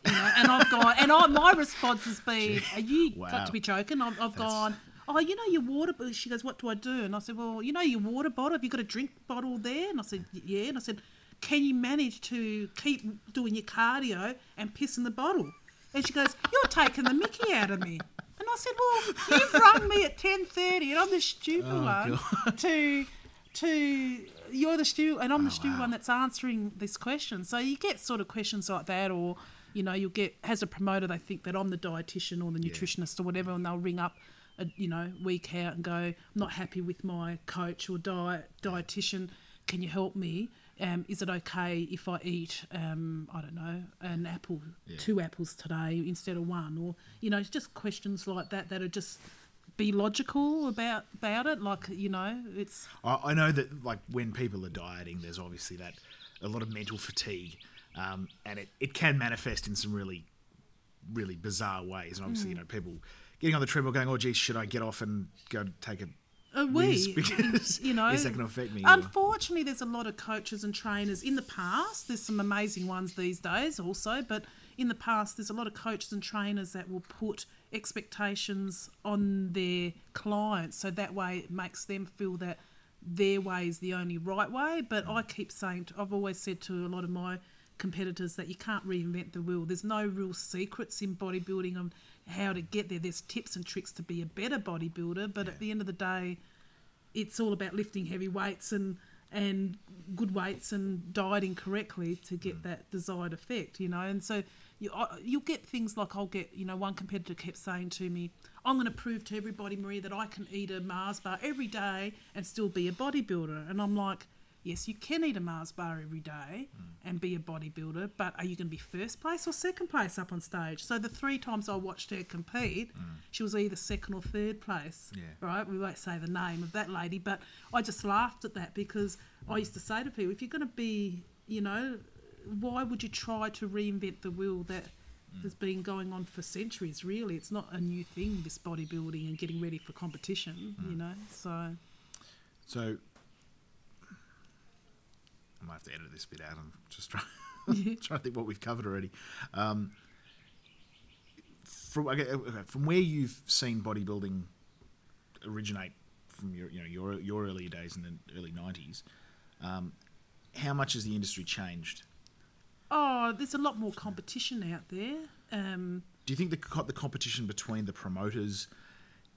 [SPEAKER 2] You know, and I've gone, and I, my response has been, "Are you
[SPEAKER 1] Wow.
[SPEAKER 2] got to be joking?" I've, I've gone, oh, you know your water. bo-" She goes, what do I do? And I said, well, you know your water bottle. Have you got a drink bottle there? And I said, yeah. And I said, can you manage to keep doing your cardio and piss in the bottle? And she goes, you're taking the Mickey out of me. And I said, well, you've rung me at ten thirty, and I'm the stupid
[SPEAKER 1] Oh,
[SPEAKER 2] one to to you're the stu and I'm the oh, stupid
[SPEAKER 1] wow.
[SPEAKER 2] one that's answering this question. So you get sort of questions like that, or you know, you'll get as a promoter they think that I'm the dietitian or the
[SPEAKER 1] Yeah.
[SPEAKER 2] nutritionist or whatever, and they'll ring up, a, you know, week out and go, I'm not happy with my coach or diet dietitian. Can you help me? Um, is it okay if I eat, um, I don't know, an apple,
[SPEAKER 1] Yeah.
[SPEAKER 2] two apples today instead of one, or you know, it's just questions like that that are just be logical about about it. Like you know, it's
[SPEAKER 1] I, I know that like when people are dieting, there's obviously that a lot of mental fatigue, um, and it, it can manifest in some really, really bizarre ways. And obviously,
[SPEAKER 2] Mm.
[SPEAKER 1] you know, people getting on the treadmill going, "Oh, geez, should I get off and go take a
[SPEAKER 2] a
[SPEAKER 1] whiz
[SPEAKER 2] we,
[SPEAKER 1] because
[SPEAKER 2] you know,
[SPEAKER 1] is that going to affect me?" or-
[SPEAKER 2] Unfortunately, there's a lot of coaches and trainers in the past. There's some amazing ones these days also, but in the past, there's a lot of coaches and trainers that will put expectations on their clients, so that way it makes them feel that their way is the only right way. But I keep saying, I've always said to a lot of my competitors that you can't reinvent the wheel. There's no real secrets in bodybuilding how to get there. There's tips and tricks to be a better bodybuilder, but at the end of the day, it's all about lifting heavy weights and and good weights and dieting correctly to get mm. that desired effect, you know. And so you I- you'll get things like I'll get, you know, one competitor kept saying to me, "I'm going to prove to everybody, Maria, that I can eat a Mars bar every day and still be a bodybuilder." And I'm like, "Yes, you can eat a Mars bar every day hmm. and be a bodybuilder, but are you going to be first place or second place up on stage?" So the three times I watched her compete, hmm. she was either second or third place
[SPEAKER 1] Yeah.
[SPEAKER 2] right? We won't say the name of that lady, but I just laughed at that because I hmm. used to say to people, if you're going to be, you know, why would you try to reinvent the wheel that has been going on for centuries? Really, it's not a new thing. This bodybuilding and getting ready for competition, you know. So
[SPEAKER 1] So have to edit this bit out. I'm just trying, trying to think what we've covered already. Um, from okay, okay, from where you've seen bodybuilding originate from your you know your your earlier days in the early nineties, um, how much has the industry changed?
[SPEAKER 2] Oh, there's a lot more competition out there. Um,
[SPEAKER 1] Do you think the co- the competition between the promoters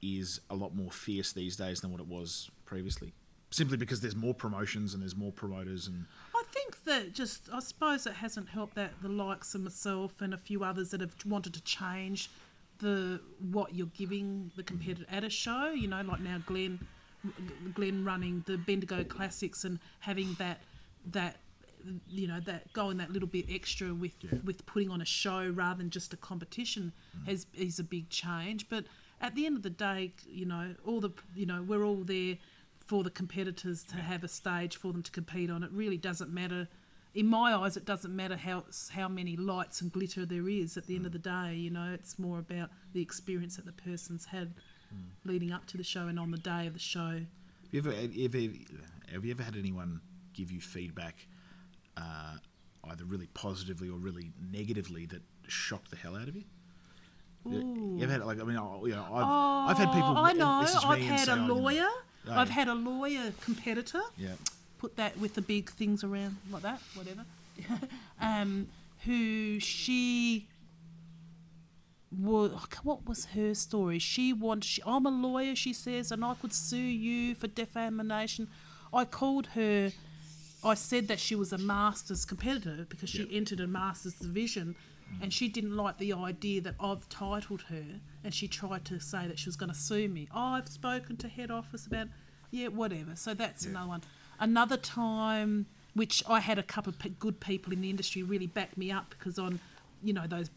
[SPEAKER 1] is a lot more fierce these days than what it was previously? Simply because there's more promotions and there's more promoters and
[SPEAKER 2] that just, I suppose it hasn't helped that the likes of myself and a few others that have wanted to change the what you're giving the competitor at a show. You know, like now Glenn, Glenn running the Bendigo Classics and having that that you know that going that little bit extra with with putting on a show rather than just a competition mm. has is a big change. But at the end of the day, you know, all the you know we're all there for the competitors to have a stage for them to compete on. It really doesn't matter. In my eyes, it doesn't matter how how many lights and glitter there is. At the end of the day, you know, it's more about the experience that the person's had leading up to the show and on the day of the show.
[SPEAKER 1] Have you ever, ever, have you ever had anyone give you feedback, uh, either really positively or really negatively, that shocked the hell out of you? You
[SPEAKER 2] Ooh.
[SPEAKER 1] ever had like I mean, I- you know, I've, I've had people.
[SPEAKER 2] Oh, I know. I've had a
[SPEAKER 1] oh,
[SPEAKER 2] lawyer.
[SPEAKER 1] Oh,
[SPEAKER 2] I've
[SPEAKER 1] yeah.
[SPEAKER 2] had a lawyer competitor.
[SPEAKER 1] Yeah,
[SPEAKER 2] Put that with the big things around like that, whatever. um, who she was. What was her story? She wanted. She, I'm a lawyer, she says, and I could sue you for defamation. I called her. I said that she was a masters competitor because she
[SPEAKER 1] Yep.
[SPEAKER 2] entered a masters division, and she didn't like the idea that I've titled her, and she tried to say that she was going to sue me. Oh, I've spoken to head office about, yeah, whatever. So that's
[SPEAKER 1] Yeah.
[SPEAKER 2] another one. Another time, which I had a couple of good people in the industry really back me up because on, you know, those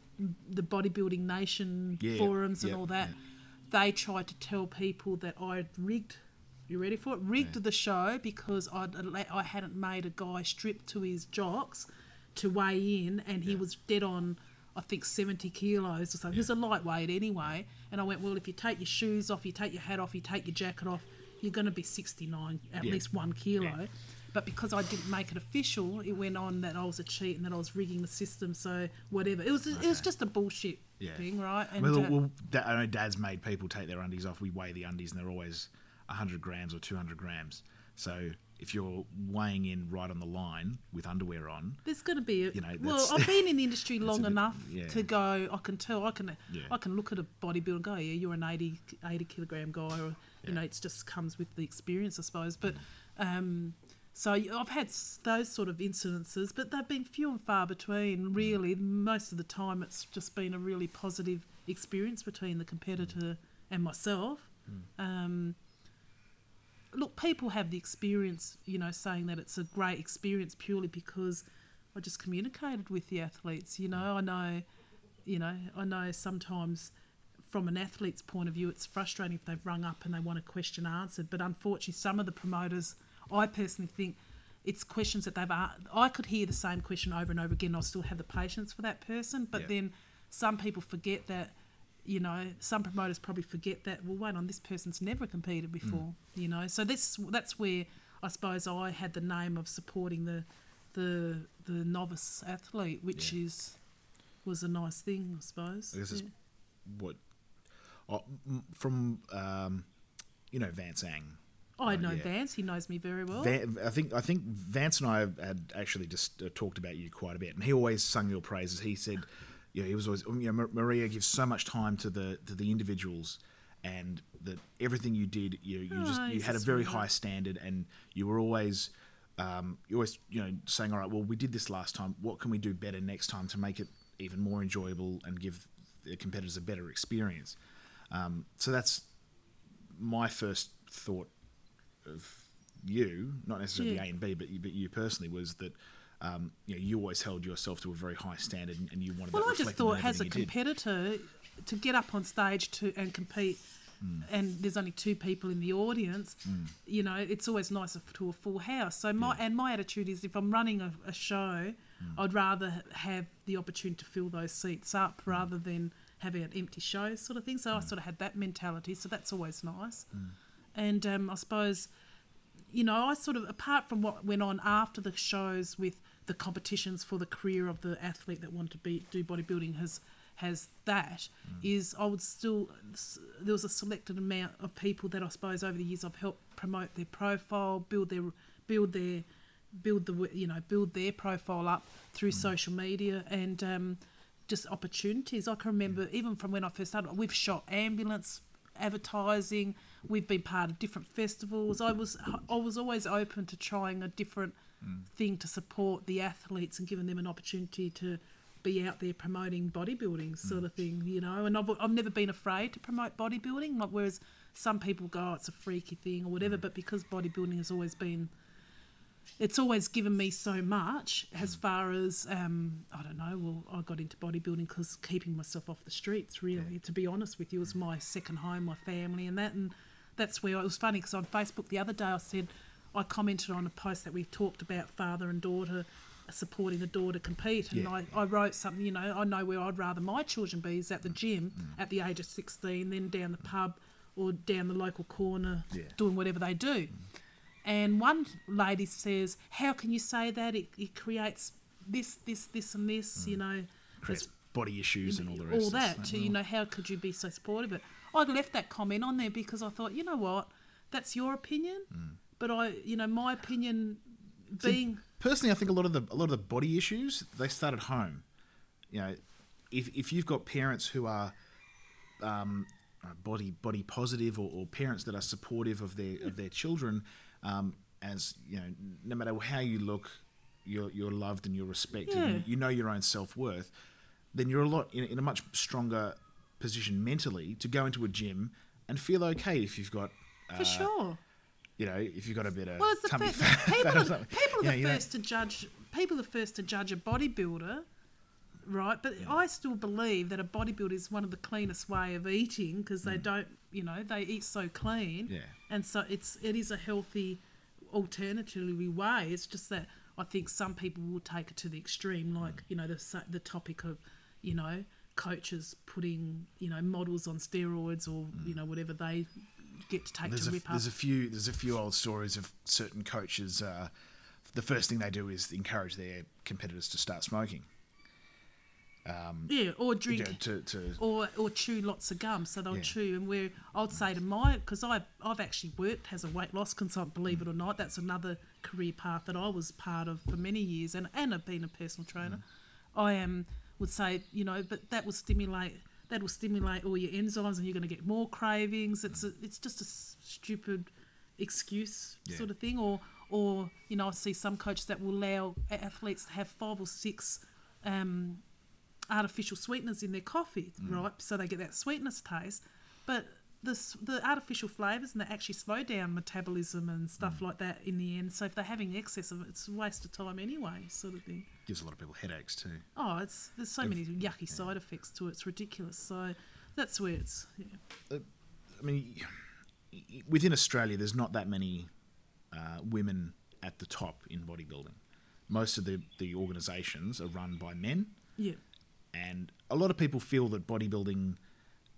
[SPEAKER 2] the bodybuilding nation
[SPEAKER 1] Yeah,
[SPEAKER 2] forums and
[SPEAKER 1] yeah,
[SPEAKER 2] all that,
[SPEAKER 1] yeah.
[SPEAKER 2] they tried to tell people that I'd rigged. You ready for it? Rigged the show because I'd, I hadn't made a guy strip to his jocks to weigh in, and he was dead on, I think, 70 kilos or something. He was a lightweight anyway. And I went, well, if you take your shoes off, you take your hat off, you take your jacket off, you're going to be 69, at
[SPEAKER 1] Yeah.
[SPEAKER 2] least one kilo. But because I didn't make it official, it went on that I was a cheat and that I was rigging the system. So whatever, it was it was just a bullshit
[SPEAKER 1] Yeah.
[SPEAKER 2] thing, right? And
[SPEAKER 1] well,
[SPEAKER 2] uh,
[SPEAKER 1] well da- I know Dad's made people take their undies off. We weigh the undies, and they're always hundred grams or two hundred grams. So if you're weighing in right on the line with underwear on,
[SPEAKER 2] There's going to be a
[SPEAKER 1] You know,
[SPEAKER 2] well. I've been in the industry long
[SPEAKER 1] bit-
[SPEAKER 2] enough
[SPEAKER 1] yeah.
[SPEAKER 2] to go. I can tell. I can.
[SPEAKER 1] Yeah.
[SPEAKER 2] I can look at a bodybuilder and go, yeah, you're an 80, 80 kilogram guy, or
[SPEAKER 1] Yeah.
[SPEAKER 2] you know, it just comes with the experience, I suppose. But um, so I've had those sort of incidences, but they've been few and far
[SPEAKER 1] Mm.
[SPEAKER 2] between. Really, most of the time, it's just been a really positive experience between the competitor and myself.
[SPEAKER 1] Mm.
[SPEAKER 2] Um, look, people have the experience, you know, saying that it's a great experience purely because I just communicated with the athletes. You know, I know, you know, I know sometimes from an athlete's point of view, it's frustrating if they've rung up and they want a question answered. But unfortunately, some of the promoters, I personally think it's questions that they've asked. I could hear the same question over and over again. I'll still have the patience for that person. But
[SPEAKER 1] Yeah.
[SPEAKER 2] then some people forget that you know, some promoters probably forget that. Well, wait on, this person's never competed mm. before. You know, so this that's where I suppose I had the name of supporting the the the novice athlete, which
[SPEAKER 1] Yeah.
[SPEAKER 2] is was a nice thing, I suppose.
[SPEAKER 1] It's
[SPEAKER 2] Yeah.
[SPEAKER 1] what oh, from um, you know Vance Ang.
[SPEAKER 2] I
[SPEAKER 1] uh,
[SPEAKER 2] know
[SPEAKER 1] yeah.
[SPEAKER 2] Vance; he knows me very well.
[SPEAKER 1] Van, I think I think Vance and I have had actually just uh, talked about you quite a bit, and he always sung your praises. He said, you know, he was always, you know, Maria gives so much time to the to the individuals, and that everything you did, you you
[SPEAKER 2] Oh,
[SPEAKER 1] just you had
[SPEAKER 2] a
[SPEAKER 1] a very high standard, and you were always. Um, you always, you know, saying, "All right, well, we did this last time. What can we do better next time to make it even more enjoyable and give the competitors a better experience?" Um, so that's my first thought of you, not necessarily
[SPEAKER 2] Yeah.
[SPEAKER 1] ANB, but you, but you personally was that um, you know you always held yourself to a very high standard, and, and you wanted.
[SPEAKER 2] Well,
[SPEAKER 1] that
[SPEAKER 2] I just thought, as a
[SPEAKER 1] you did.
[SPEAKER 2] competitor, to get up on stage to and compete,
[SPEAKER 1] Hmm.
[SPEAKER 2] and there's only two people in the audience, you know, it's always nicer to a full house. So my and my attitude is, if I'm running a, a show,
[SPEAKER 1] Hmm.
[SPEAKER 2] I'd rather have the opportunity to fill those seats up
[SPEAKER 1] Hmm.
[SPEAKER 2] rather than having an empty show, sort of thing. So I sort of had that mentality. So that's always nice.
[SPEAKER 1] Hmm.
[SPEAKER 2] And um, I suppose you know, I sort of, apart from what went on after the shows with the competitions for the career of the athlete that wanted to be do bodybuilding, has has that is I would still there was a selected amount of people that I suppose over the years I've helped promote their profile, build their build their build the you know build their profile up through social media and um, just opportunities. I can remember mm. even from when I first started, we've shot ambulance advertising. We've been part of different festivals. I was I was always open to trying a different mm. thing to support the athletes and giving them an opportunity to be out there promoting bodybuilding sort mm. of thing, you know. And I've, I've never been afraid to promote bodybuilding, like whereas some people go, oh, it's a freaky thing or whatever. But because bodybuilding has always been it's always given me so much as mm. far as um, I don't know. Well, I got into bodybuilding because keeping myself off the streets. Really, to be honest with you, was my second home, my family, and that. And that's where it was funny because on Facebook the other day I said I commented on a post that we talked about father and daughter supporting the daughter compete, and
[SPEAKER 1] Yeah.
[SPEAKER 2] I, I wrote something. You know, I know where I'd rather my children be is at the mm. gym mm. at the age of sixteen, then down the pub or down the local corner
[SPEAKER 1] Yeah.
[SPEAKER 2] doing whatever they do. And one lady says, "How can you say that? It, it creates this, this, this, and this. You know,
[SPEAKER 1] Creates body issues and all the rest.
[SPEAKER 2] all that.
[SPEAKER 1] like,
[SPEAKER 2] To you know, how could you be so supportive? But I left that comment on there because I thought, you know what, that's your opinion,
[SPEAKER 1] Mm.
[SPEAKER 2] but I, you know, my opinion being
[SPEAKER 1] personally, I think a lot of the a lot of the body issues they start at home. You know, if if you've got parents who are um, uh, body body positive or, or parents that are supportive of their of their children, um, as you know, no matter how you look, you're you're loved and you're respected.
[SPEAKER 2] Yeah.
[SPEAKER 1] And you know your own self worth. Then you're a lot in, in a much stronger position mentally to go into a gym and feel okay if you've got.
[SPEAKER 2] for
[SPEAKER 1] uh,
[SPEAKER 2] sure.
[SPEAKER 1] You know, if you've got a bit of
[SPEAKER 2] Well, it's the
[SPEAKER 1] tummy
[SPEAKER 2] first,
[SPEAKER 1] fat,
[SPEAKER 2] people,
[SPEAKER 1] fat
[SPEAKER 2] are, people are
[SPEAKER 1] know,
[SPEAKER 2] the first to judge. People are first to judge a bodybuilder, right? But I still believe that a bodybuilder is one of the cleanest way of eating because they don't, you know, they eat so clean,
[SPEAKER 1] Mm. Yeah.
[SPEAKER 2] and so it's it is a healthy, alternatively way. It's just that I think some people will take it to the extreme,
[SPEAKER 1] Mm.
[SPEAKER 2] like you know the the topic of, you know, coaches putting you know models on steroids or you know whatever they get to take
[SPEAKER 1] Mm. There's
[SPEAKER 2] to
[SPEAKER 1] a,
[SPEAKER 2] rip up.
[SPEAKER 1] there's a few there's a few old stories of certain coaches. Uh, the first thing they do is encourage their competitors to start smoking.
[SPEAKER 2] Um, yeah, or
[SPEAKER 1] You
[SPEAKER 2] drink
[SPEAKER 1] know, to, to
[SPEAKER 2] or or chew lots of gum. So they'll
[SPEAKER 1] Yeah.
[SPEAKER 2] chew, and where I'd say to my because I I've actually worked as a weight loss consultant, believe it or not. That's another career path that I was part of for many years, and and I've been a personal trainer. Mm. I am would say you know, but that will stimulate. That will stimulate all your enzymes, and you're going to get more cravings. It's a, mm. it's just a stupid excuse
[SPEAKER 1] Yeah.
[SPEAKER 2] sort of thing, or or you know, I see some coaches that will allow athletes to have five or six um, artificial sweeteners in their coffee, mm. right? So they get that sweetness taste. But the, the artificial flavours and they actually slow down metabolism and stuff mm. like that in the end. So if they're having excess of it, it's a waste of time anyway, sort of thing.
[SPEAKER 1] gives a lot of people headaches too.
[SPEAKER 2] Oh, it's there's so many yucky side effects to it. It's ridiculous. So that's where it's yeah.
[SPEAKER 1] Uh, I mean, within Australia, there's not that many uh, women at the top in bodybuilding. Most of the, the organisations are run by men,
[SPEAKER 2] yeah.
[SPEAKER 1] And a lot of people feel that bodybuilding.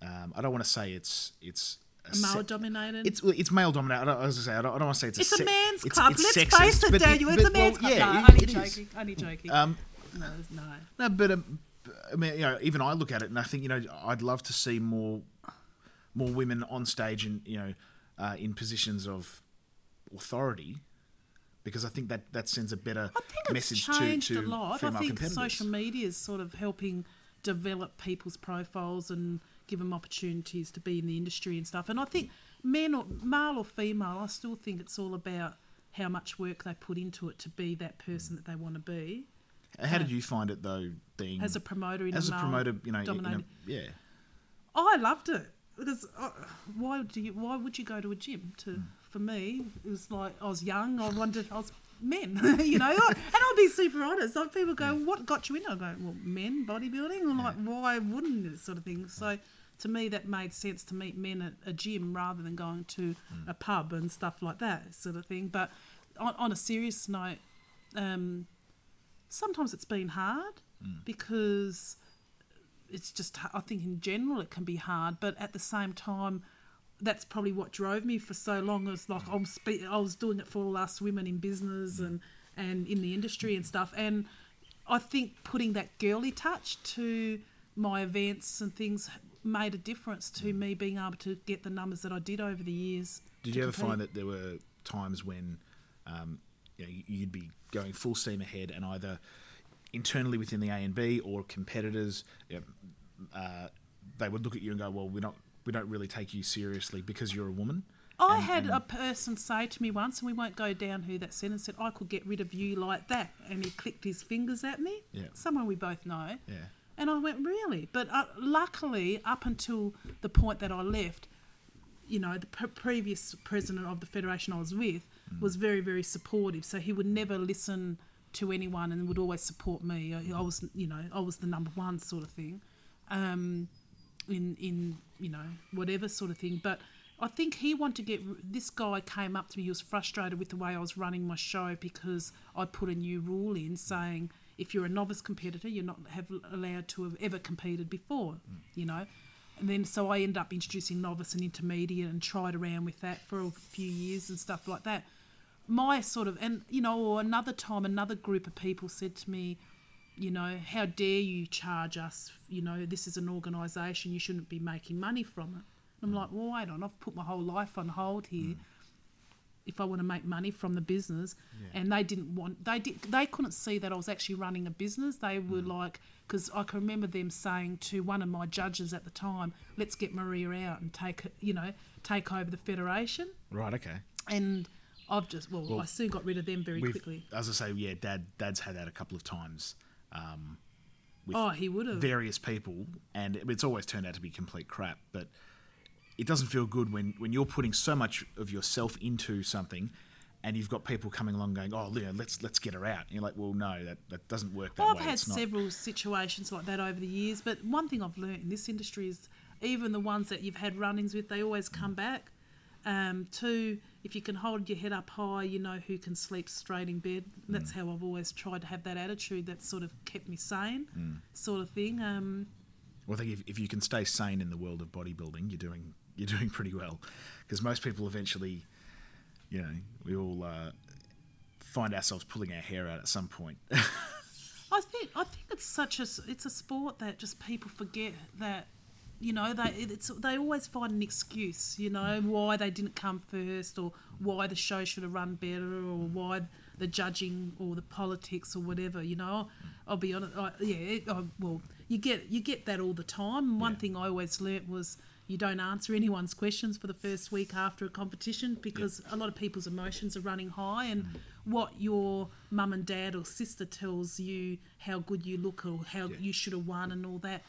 [SPEAKER 1] Um, I don't want to say it's it's
[SPEAKER 2] Male
[SPEAKER 1] se-
[SPEAKER 2] dominated.
[SPEAKER 1] It's it's male dominated. I don't, as I say, I don't, I don't want to say it's a.
[SPEAKER 2] It's a
[SPEAKER 1] se-
[SPEAKER 2] man's
[SPEAKER 1] it's-
[SPEAKER 2] club.
[SPEAKER 1] it's
[SPEAKER 2] Let's
[SPEAKER 1] sexist,
[SPEAKER 2] face it, Daniel. It's
[SPEAKER 1] but-
[SPEAKER 2] a man's
[SPEAKER 1] well,
[SPEAKER 2] club.
[SPEAKER 1] Yeah,
[SPEAKER 2] no,
[SPEAKER 1] it-
[SPEAKER 2] only
[SPEAKER 1] it is.
[SPEAKER 2] joking. Only joking.
[SPEAKER 1] Um,
[SPEAKER 2] no, no.
[SPEAKER 1] no, but um, I mean, you know, even I look at it and I think, you know, I'd love to see more, more women on stage and you know, uh, in positions of authority, because I think that that sends a better
[SPEAKER 2] I think it's
[SPEAKER 1] message
[SPEAKER 2] changed
[SPEAKER 1] to, to
[SPEAKER 2] a lot. I think
[SPEAKER 1] competitors.
[SPEAKER 2] social media is sort of helping develop people's profiles and give them opportunities to be in the industry and stuff. And I think men or male or female, I still think it's all about how much work they put into it to be that person that they want to be.
[SPEAKER 1] How did you find it though, being
[SPEAKER 2] As a promoter in
[SPEAKER 1] as
[SPEAKER 2] a
[SPEAKER 1] a promoter, you know, in a, yeah,
[SPEAKER 2] I loved it because uh, why do you? Why would you go to a gym? To for me, it was like I was young. I wanted. I was men, you know, and I'll be super honest. Like people go, "What got you in?" I go, "Well, men bodybuilding." I'm like, "Why wouldn't this Sort of thing. So. To me, that made sense to meet men at a gym rather than going to a pub and stuff like that, sort of thing. But on, on a serious note, um, sometimes it's been hard because it's just I think in general it can be hard, but at the same time, that's probably what drove me for so long. It's like I'm spe- I was doing it for all us women in business and and in the industry and stuff, and I think putting that girly touch to my events and things made a difference to me being able to get the numbers that I did over the years.
[SPEAKER 1] Did you ever
[SPEAKER 2] compete.
[SPEAKER 1] find that there were times when um, you know, you'd be going full steam ahead and either internally within the ANB or competitors, you know, uh, they would look at you and go, "Well, we don't we don't really take you seriously because you're a woman."
[SPEAKER 2] I
[SPEAKER 1] And-
[SPEAKER 2] had
[SPEAKER 1] and-
[SPEAKER 2] a person say to me once, and we won't go down who that said, and said, I could get rid of you like that. And he clicked his fingers at me.
[SPEAKER 1] Yeah.
[SPEAKER 2] Someone we both know.
[SPEAKER 1] Yeah.
[SPEAKER 2] And I went, really? But uh, luckily, up until the point that I left, you know, the pre- previous president of the federation I was with was very, very supportive. So he would never listen to anyone and would always support me. I, I was, you know, I was the number one sort of thing, um, in in you know whatever sort of thing. But I think he wanted to get this guy came up to me. He was frustrated with the way I was running my show because I put a new rule in saying if you're a novice competitor, you're not have allowed to have ever competed before. Mm. You know. And then, so I ended up introducing novice and intermediate and tried around with that for a few years and stuff like that. My sort of, and you know, or another time, another group of people said to me, you know, how dare you charge us? You know, this is an organisation, you shouldn't be making money from it. And I'm mm. like, well, wait on, I've put my whole life on hold here. Mm. If I want to make money from the business, and they didn't want, they did, they couldn't see that I was actually running a business. They were mm. like, because I can remember them saying to one of my judges at the time, "Let's get Maria out and take, you know, take over the federation."
[SPEAKER 1] Right. Okay.
[SPEAKER 2] And I've just, well,
[SPEAKER 1] Well,
[SPEAKER 2] I soon got rid of them very quickly.
[SPEAKER 1] as I say, yeah, Dad, Dad's had that a couple of times. Um, with
[SPEAKER 2] Oh, he would have.
[SPEAKER 1] various people, and it's always turned out to be complete crap. But it doesn't feel good when, when you're putting so much of yourself into something, and you've got people coming along going, "Oh, let's let's get her out." And you're like, "Well, no, that, that doesn't work that
[SPEAKER 2] Well, I've
[SPEAKER 1] way."
[SPEAKER 2] had
[SPEAKER 1] It's not-
[SPEAKER 2] several situations like that over the years, but one thing I've learned in this industry is even the ones that you've had run-ins with, they always come back. Um, two, if you can hold your head up high, you know who can sleep straight in bed. That's how I've always tried to have that attitude that sort of kept me sane, sort of thing. Um,
[SPEAKER 1] Well, I think if, if you can stay sane in the world of bodybuilding, you're doing you're doing pretty well, because most people eventually, you know, we all uh, find ourselves pulling our hair out at some point.
[SPEAKER 2] I think I think it's such a it's a sport that just people forget that you know they it's they always find an excuse you know why they didn't come first or why the show should have run better or why the judging or the politics or whatever you know I'll be honest I, yeah it, I, well you get you get that all the time one
[SPEAKER 1] Yeah.
[SPEAKER 2] thing I always learnt was you don't answer anyone's questions for the first week after a competition because a lot of people's emotions are running high and what your mum and dad or sister tells you how good you look or how
[SPEAKER 1] Yeah.
[SPEAKER 2] you should have won and all that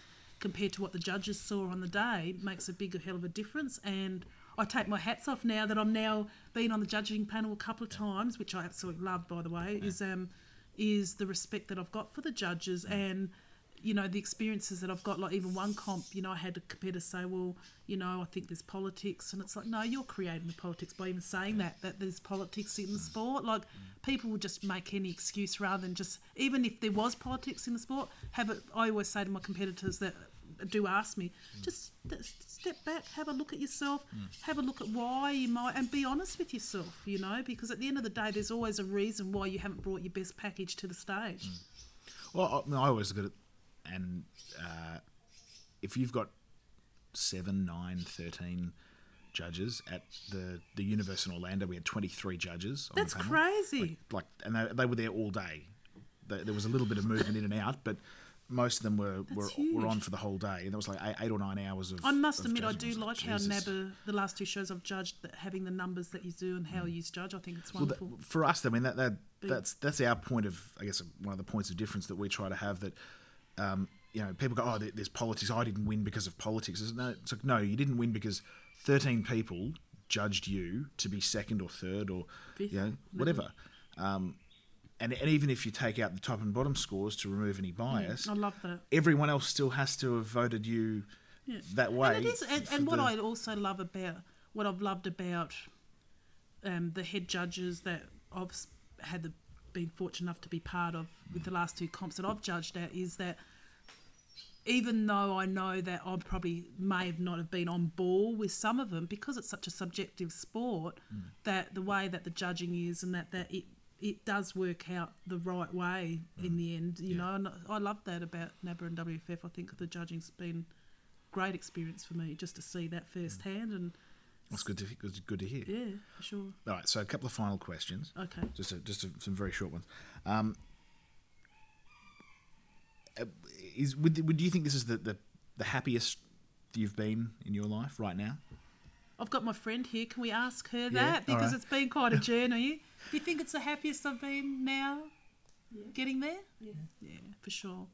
[SPEAKER 2] compared to what the judges saw on the day makes a bigger hell of a difference. And I take my hats off now that I'm now been on the judging panel a couple of times, which I absolutely love, by the way, is um, is the respect that I've got for the judges and you know the experiences that I've got. Like even one comp, you know, I had a competitor say, "Well, you know, I think there's politics," and it's like, no, you're creating the politics by even saying that that there's politics in the sport. Like people will just make any excuse rather than just even if there was politics in the sport, have it. I always say to my competitors that do ask me, just st- step back, have a look at yourself, have a look at why you might, and be honest with yourself, you know, because at the end of the day, there's always a reason why you haven't brought your best package to the stage.
[SPEAKER 1] Well, I, I always look at it, and uh, if you've got seven, nine, 13 judges at the, the Universe in Orlando, we had 23 judges. On
[SPEAKER 2] That's
[SPEAKER 1] the panel.
[SPEAKER 2] crazy.
[SPEAKER 1] Like, and they, they were there all day. There was a little bit of movement in and out, but most of them were, were, were on for the whole day. And there was like eight, eight or nine hours of.
[SPEAKER 2] I must admit, I do like how
[SPEAKER 1] Jesus.
[SPEAKER 2] The last two shows I've judged, that having the numbers that you do and how you judge. I think it's
[SPEAKER 1] Well, that,
[SPEAKER 2] wonderful.
[SPEAKER 1] for us, I mean that, that that's that's our point of I guess one of the points of difference that we try to have that um, you know people go oh there's politics I didn't win because of politics it's, no, it's like no you didn't win because 13 people judged you to be second or third or
[SPEAKER 2] Fifth,
[SPEAKER 1] you know whatever um, and, and even if you take out the top and bottom scores to remove any bias
[SPEAKER 2] I love that.
[SPEAKER 1] everyone else still has to have voted you
[SPEAKER 2] Yeah.
[SPEAKER 1] that way
[SPEAKER 2] And it is, and, and what
[SPEAKER 1] the-
[SPEAKER 2] I also love about what I've loved about um, the head judges that I've had the been fortunate enough to be part of with the last two comps that I've judged at is that even though I know that I probably may have not have been on ball with some of them because it's such a subjective sport
[SPEAKER 1] Mm.
[SPEAKER 2] that the way that the judging is and that that it it does work out the right way in the end. You know, and I love that about NABBA and WFF. I think the judging's been great experience for me just to see that firsthand, and
[SPEAKER 1] That's good to good, good to hear.
[SPEAKER 2] yeah, for sure.
[SPEAKER 1] All right, so a couple of final questions.
[SPEAKER 2] Okay.
[SPEAKER 1] Just a, just a, some very short ones. Um, uh, is would, would you think this is the, the the happiest you've been in your life right now?
[SPEAKER 2] I've got my friend here. Can we ask her
[SPEAKER 1] Yeah,
[SPEAKER 2] that?
[SPEAKER 1] all
[SPEAKER 2] Because
[SPEAKER 1] right.
[SPEAKER 2] it's been quite a journey. Do you think it's the happiest I've been now? Getting there? Yeah. Yeah, for sure.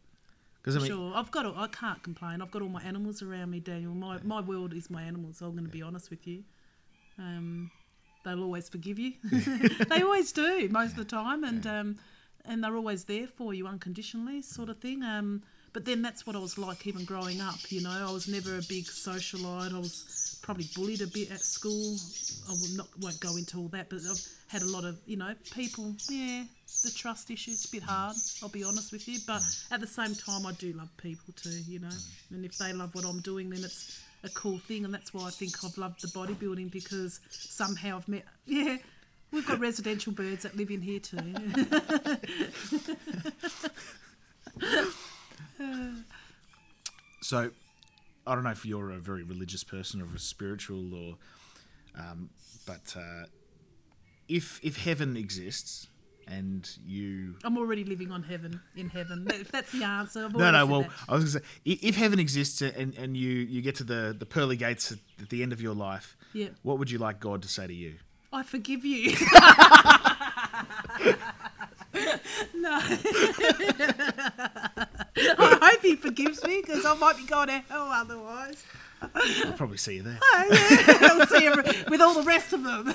[SPEAKER 1] Because I
[SPEAKER 2] For
[SPEAKER 1] mean,
[SPEAKER 2] sure. I've got. All, I can't complain. I've got all my animals around me, Daniel. My my world is my animals. I'm going to be honest with you. Um, they'll always forgive you. they always do most of the time, and um, and they're always there for you unconditionally, sort of thing. Um, but then that's what I was like even growing up. You know, I was never a big socialite. I was probably bullied a bit at school. I will not won't go into all that, but I've had a lot of you know people. Yeah, the trust issue. It's a bit hard. I'll be honest with you, but mm. at the same time, I do love people too. You know, mm. and if they love what I'm doing, then it's a cool thing, and that's why I think I've loved the bodybuilding because somehow I've met. Yeah, we've got residential birds that live in here too.
[SPEAKER 1] so I don't know if you're a very religious person or a spiritual or, um, but uh, if if heaven exists and you
[SPEAKER 2] I'm already living on heaven in heaven. If that's the answer, I've
[SPEAKER 1] No, no. Well,
[SPEAKER 2] that.
[SPEAKER 1] I was going to say, if heaven exists and, and you, you get to the, the pearly gates at, at the end of your life,
[SPEAKER 2] Yeah.
[SPEAKER 1] what would you like God to say to you?
[SPEAKER 2] I forgive you. no. He forgives me because I might be going to hell otherwise.
[SPEAKER 1] I'll probably see you there.
[SPEAKER 2] Oh, yeah. I'll see him with all the rest of them.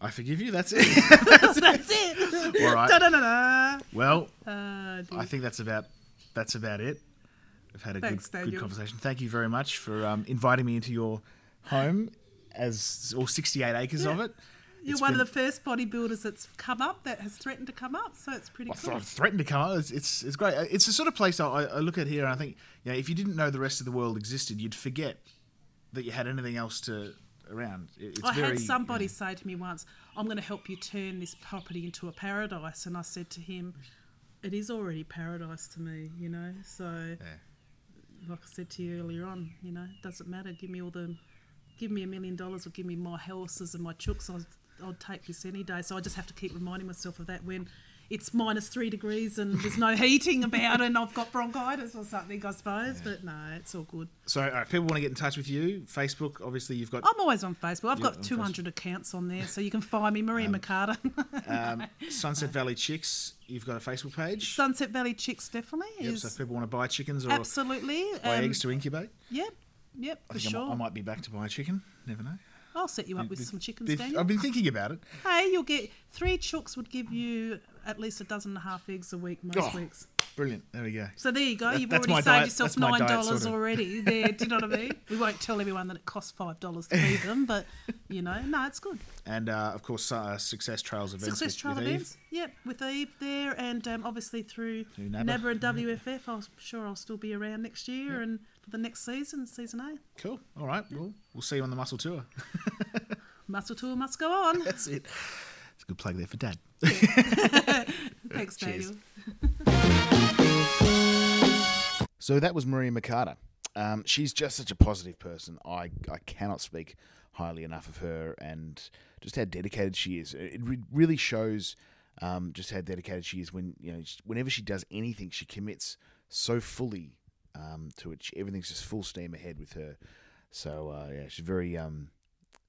[SPEAKER 1] I forgive you. That's it.
[SPEAKER 2] That's it.
[SPEAKER 1] All right.
[SPEAKER 2] Da-da-da-da.
[SPEAKER 1] Well,
[SPEAKER 2] Uh.
[SPEAKER 1] I think that's about that's about it. We've had a
[SPEAKER 2] Thanks,
[SPEAKER 1] good, good conversation. Thank you very much for um, inviting me into your home, as all 68 acres of it.
[SPEAKER 2] You're
[SPEAKER 1] It's
[SPEAKER 2] one
[SPEAKER 1] been-
[SPEAKER 2] of the first bodybuilders that's come up, that has threatened to come up, so it's pretty
[SPEAKER 1] I
[SPEAKER 2] cool.
[SPEAKER 1] threatened to come up. It's, it's it's great. It's the sort of place I, I look at here and I think, you know, if you didn't know the rest of the world existed, you'd forget that you had anything else to around. It's
[SPEAKER 2] I
[SPEAKER 1] very,
[SPEAKER 2] had somebody say to me once, I'm going to help you turn this property into a paradise. And I said to him, It is already paradise to me, you know? So,
[SPEAKER 1] Yeah.
[SPEAKER 2] like I said to you earlier on, you know, it doesn't matter. Give me all the, give me a million dollars or give me my horses and my chooks. I'll, I'll take this any day. So I just have to keep reminding myself of that when it's minus three degrees and there's no heating about and I've got bronchitis or something, I suppose. But no, it's all good.
[SPEAKER 1] So, uh, if people want to get in touch with you, Facebook, obviously, you've got
[SPEAKER 2] I'm always on Facebook. I've got 200 accounts on there, so you can find me, Maria Mercado.
[SPEAKER 1] um, Sunset Valley Chicks. You've got a Facebook page.
[SPEAKER 2] Sunset Valley Chicks definitely
[SPEAKER 1] Yep,
[SPEAKER 2] is
[SPEAKER 1] so if people want to buy chickens or
[SPEAKER 2] absolutely.
[SPEAKER 1] buy
[SPEAKER 2] um,
[SPEAKER 1] eggs to incubate,
[SPEAKER 2] Yep, yep,
[SPEAKER 1] I
[SPEAKER 2] for
[SPEAKER 1] I,
[SPEAKER 2] sure.
[SPEAKER 1] might, I might be back to buy a chicken. Never know.
[SPEAKER 2] I'll set you up with some chickens, Daniel.
[SPEAKER 1] I've been thinking about it.
[SPEAKER 2] Hey, you'll get three chooks would give you at least a dozen and a half eggs a week most
[SPEAKER 1] Oh.
[SPEAKER 2] weeks.
[SPEAKER 1] Brilliant. There we go.
[SPEAKER 2] So there you go.
[SPEAKER 1] That-
[SPEAKER 2] You've already saved
[SPEAKER 1] diet-
[SPEAKER 2] yourself
[SPEAKER 1] that's
[SPEAKER 2] nine dollars
[SPEAKER 1] sorted.
[SPEAKER 2] already. There, do you know what I mean? We won't tell everyone that it costs five dollars to feed them, but you know, no, it's good.
[SPEAKER 1] And uh, of course, uh, Success Trails events.
[SPEAKER 2] Success
[SPEAKER 1] with,
[SPEAKER 2] Trail
[SPEAKER 1] with Eve.
[SPEAKER 2] Yep, with Eve there, and um, obviously through
[SPEAKER 1] Through NABBA.
[SPEAKER 2] NABBA and WFF. I'm sure I'll still be around next year and for the next season, season A.
[SPEAKER 1] Cool. All right. Well, we'll see you on the Muscle Tour.
[SPEAKER 2] Muscle tour must go on.
[SPEAKER 1] That's it. It's a good plug there for Dad.
[SPEAKER 2] Thanks. Daniel.
[SPEAKER 1] So that was Maria Mikata. Um, she's just such a positive person. I, I cannot speak highly enough of her and just how dedicated she is. It re- really shows um, just how dedicated she is when you know whenever she does anything, she commits so fully um, to which everything's just full steam ahead with her. So uh, yeah, she's very um,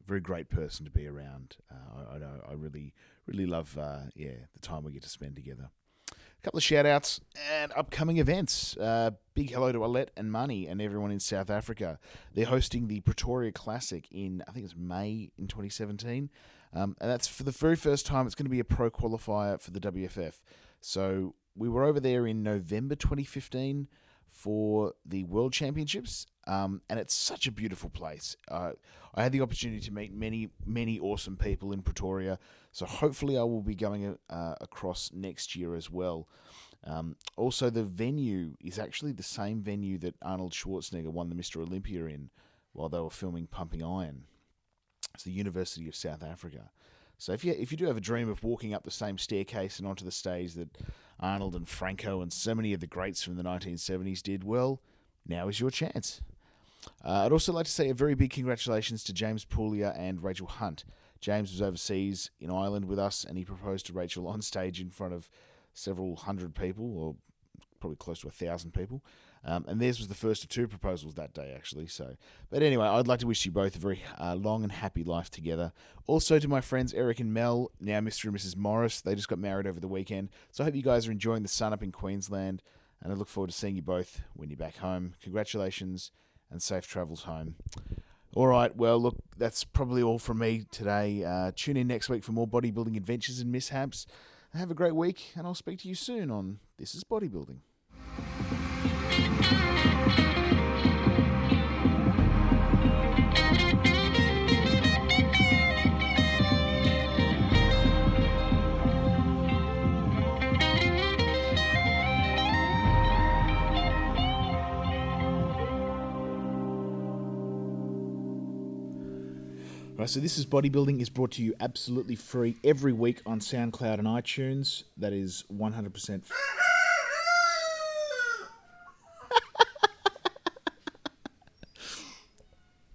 [SPEAKER 1] very great person to be around. Uh, I, know I really really love uh, yeah the time we get to spend together. A couple of shout outs and upcoming events. Uh, big hello to Alette and Money and everyone in South Africa. They're hosting the Pretoria Classic in, I think it's May in 2017. Um, and that's for the very first time. It's going to be a pro qualifier for the WFF. So we were over there in November 2015 for the World Championships. Um, and it's such a beautiful place. Uh, I had the opportunity to meet many, many awesome people in Pretoria. So hopefully, I will be going uh, across next year as well. Um, also, the venue is actually the same venue that Arnold Schwarzenegger won the Mr. Olympia in while they were filming Pumping Iron. It's the University of South Africa. So if you if you do have a dream of walking up the same staircase and onto the stage that Arnold and Franco and so many of the greats from the 1970s did, well, now is your chance. Uh, I'd also like to say a very big congratulations to James Puglia and Rachel Hunt. James was overseas in Ireland with us, and he proposed to Rachel on stage in front of several hundred people, or probably close to a thousand people. Um, and theirs was the first of two proposals that day, actually. So, but anyway, I'd like to wish you both a very uh, long and happy life together. Also, to my friends Eric and Mel, now Mr. and Mrs. Morris, they just got married over the weekend. So I hope you guys are enjoying the sun up in Queensland, and I look forward to seeing you both when you're back home. Congratulations and safe travels home. All right, well, look, that's probably all from me today. Uh, tune in next week for more bodybuilding adventures and mishaps. Have a great week, and I'll speak to you soon on This is Bodybuilding. Right, so this is bodybuilding is brought to you absolutely free every week on SoundCloud and iTunes. That is 100%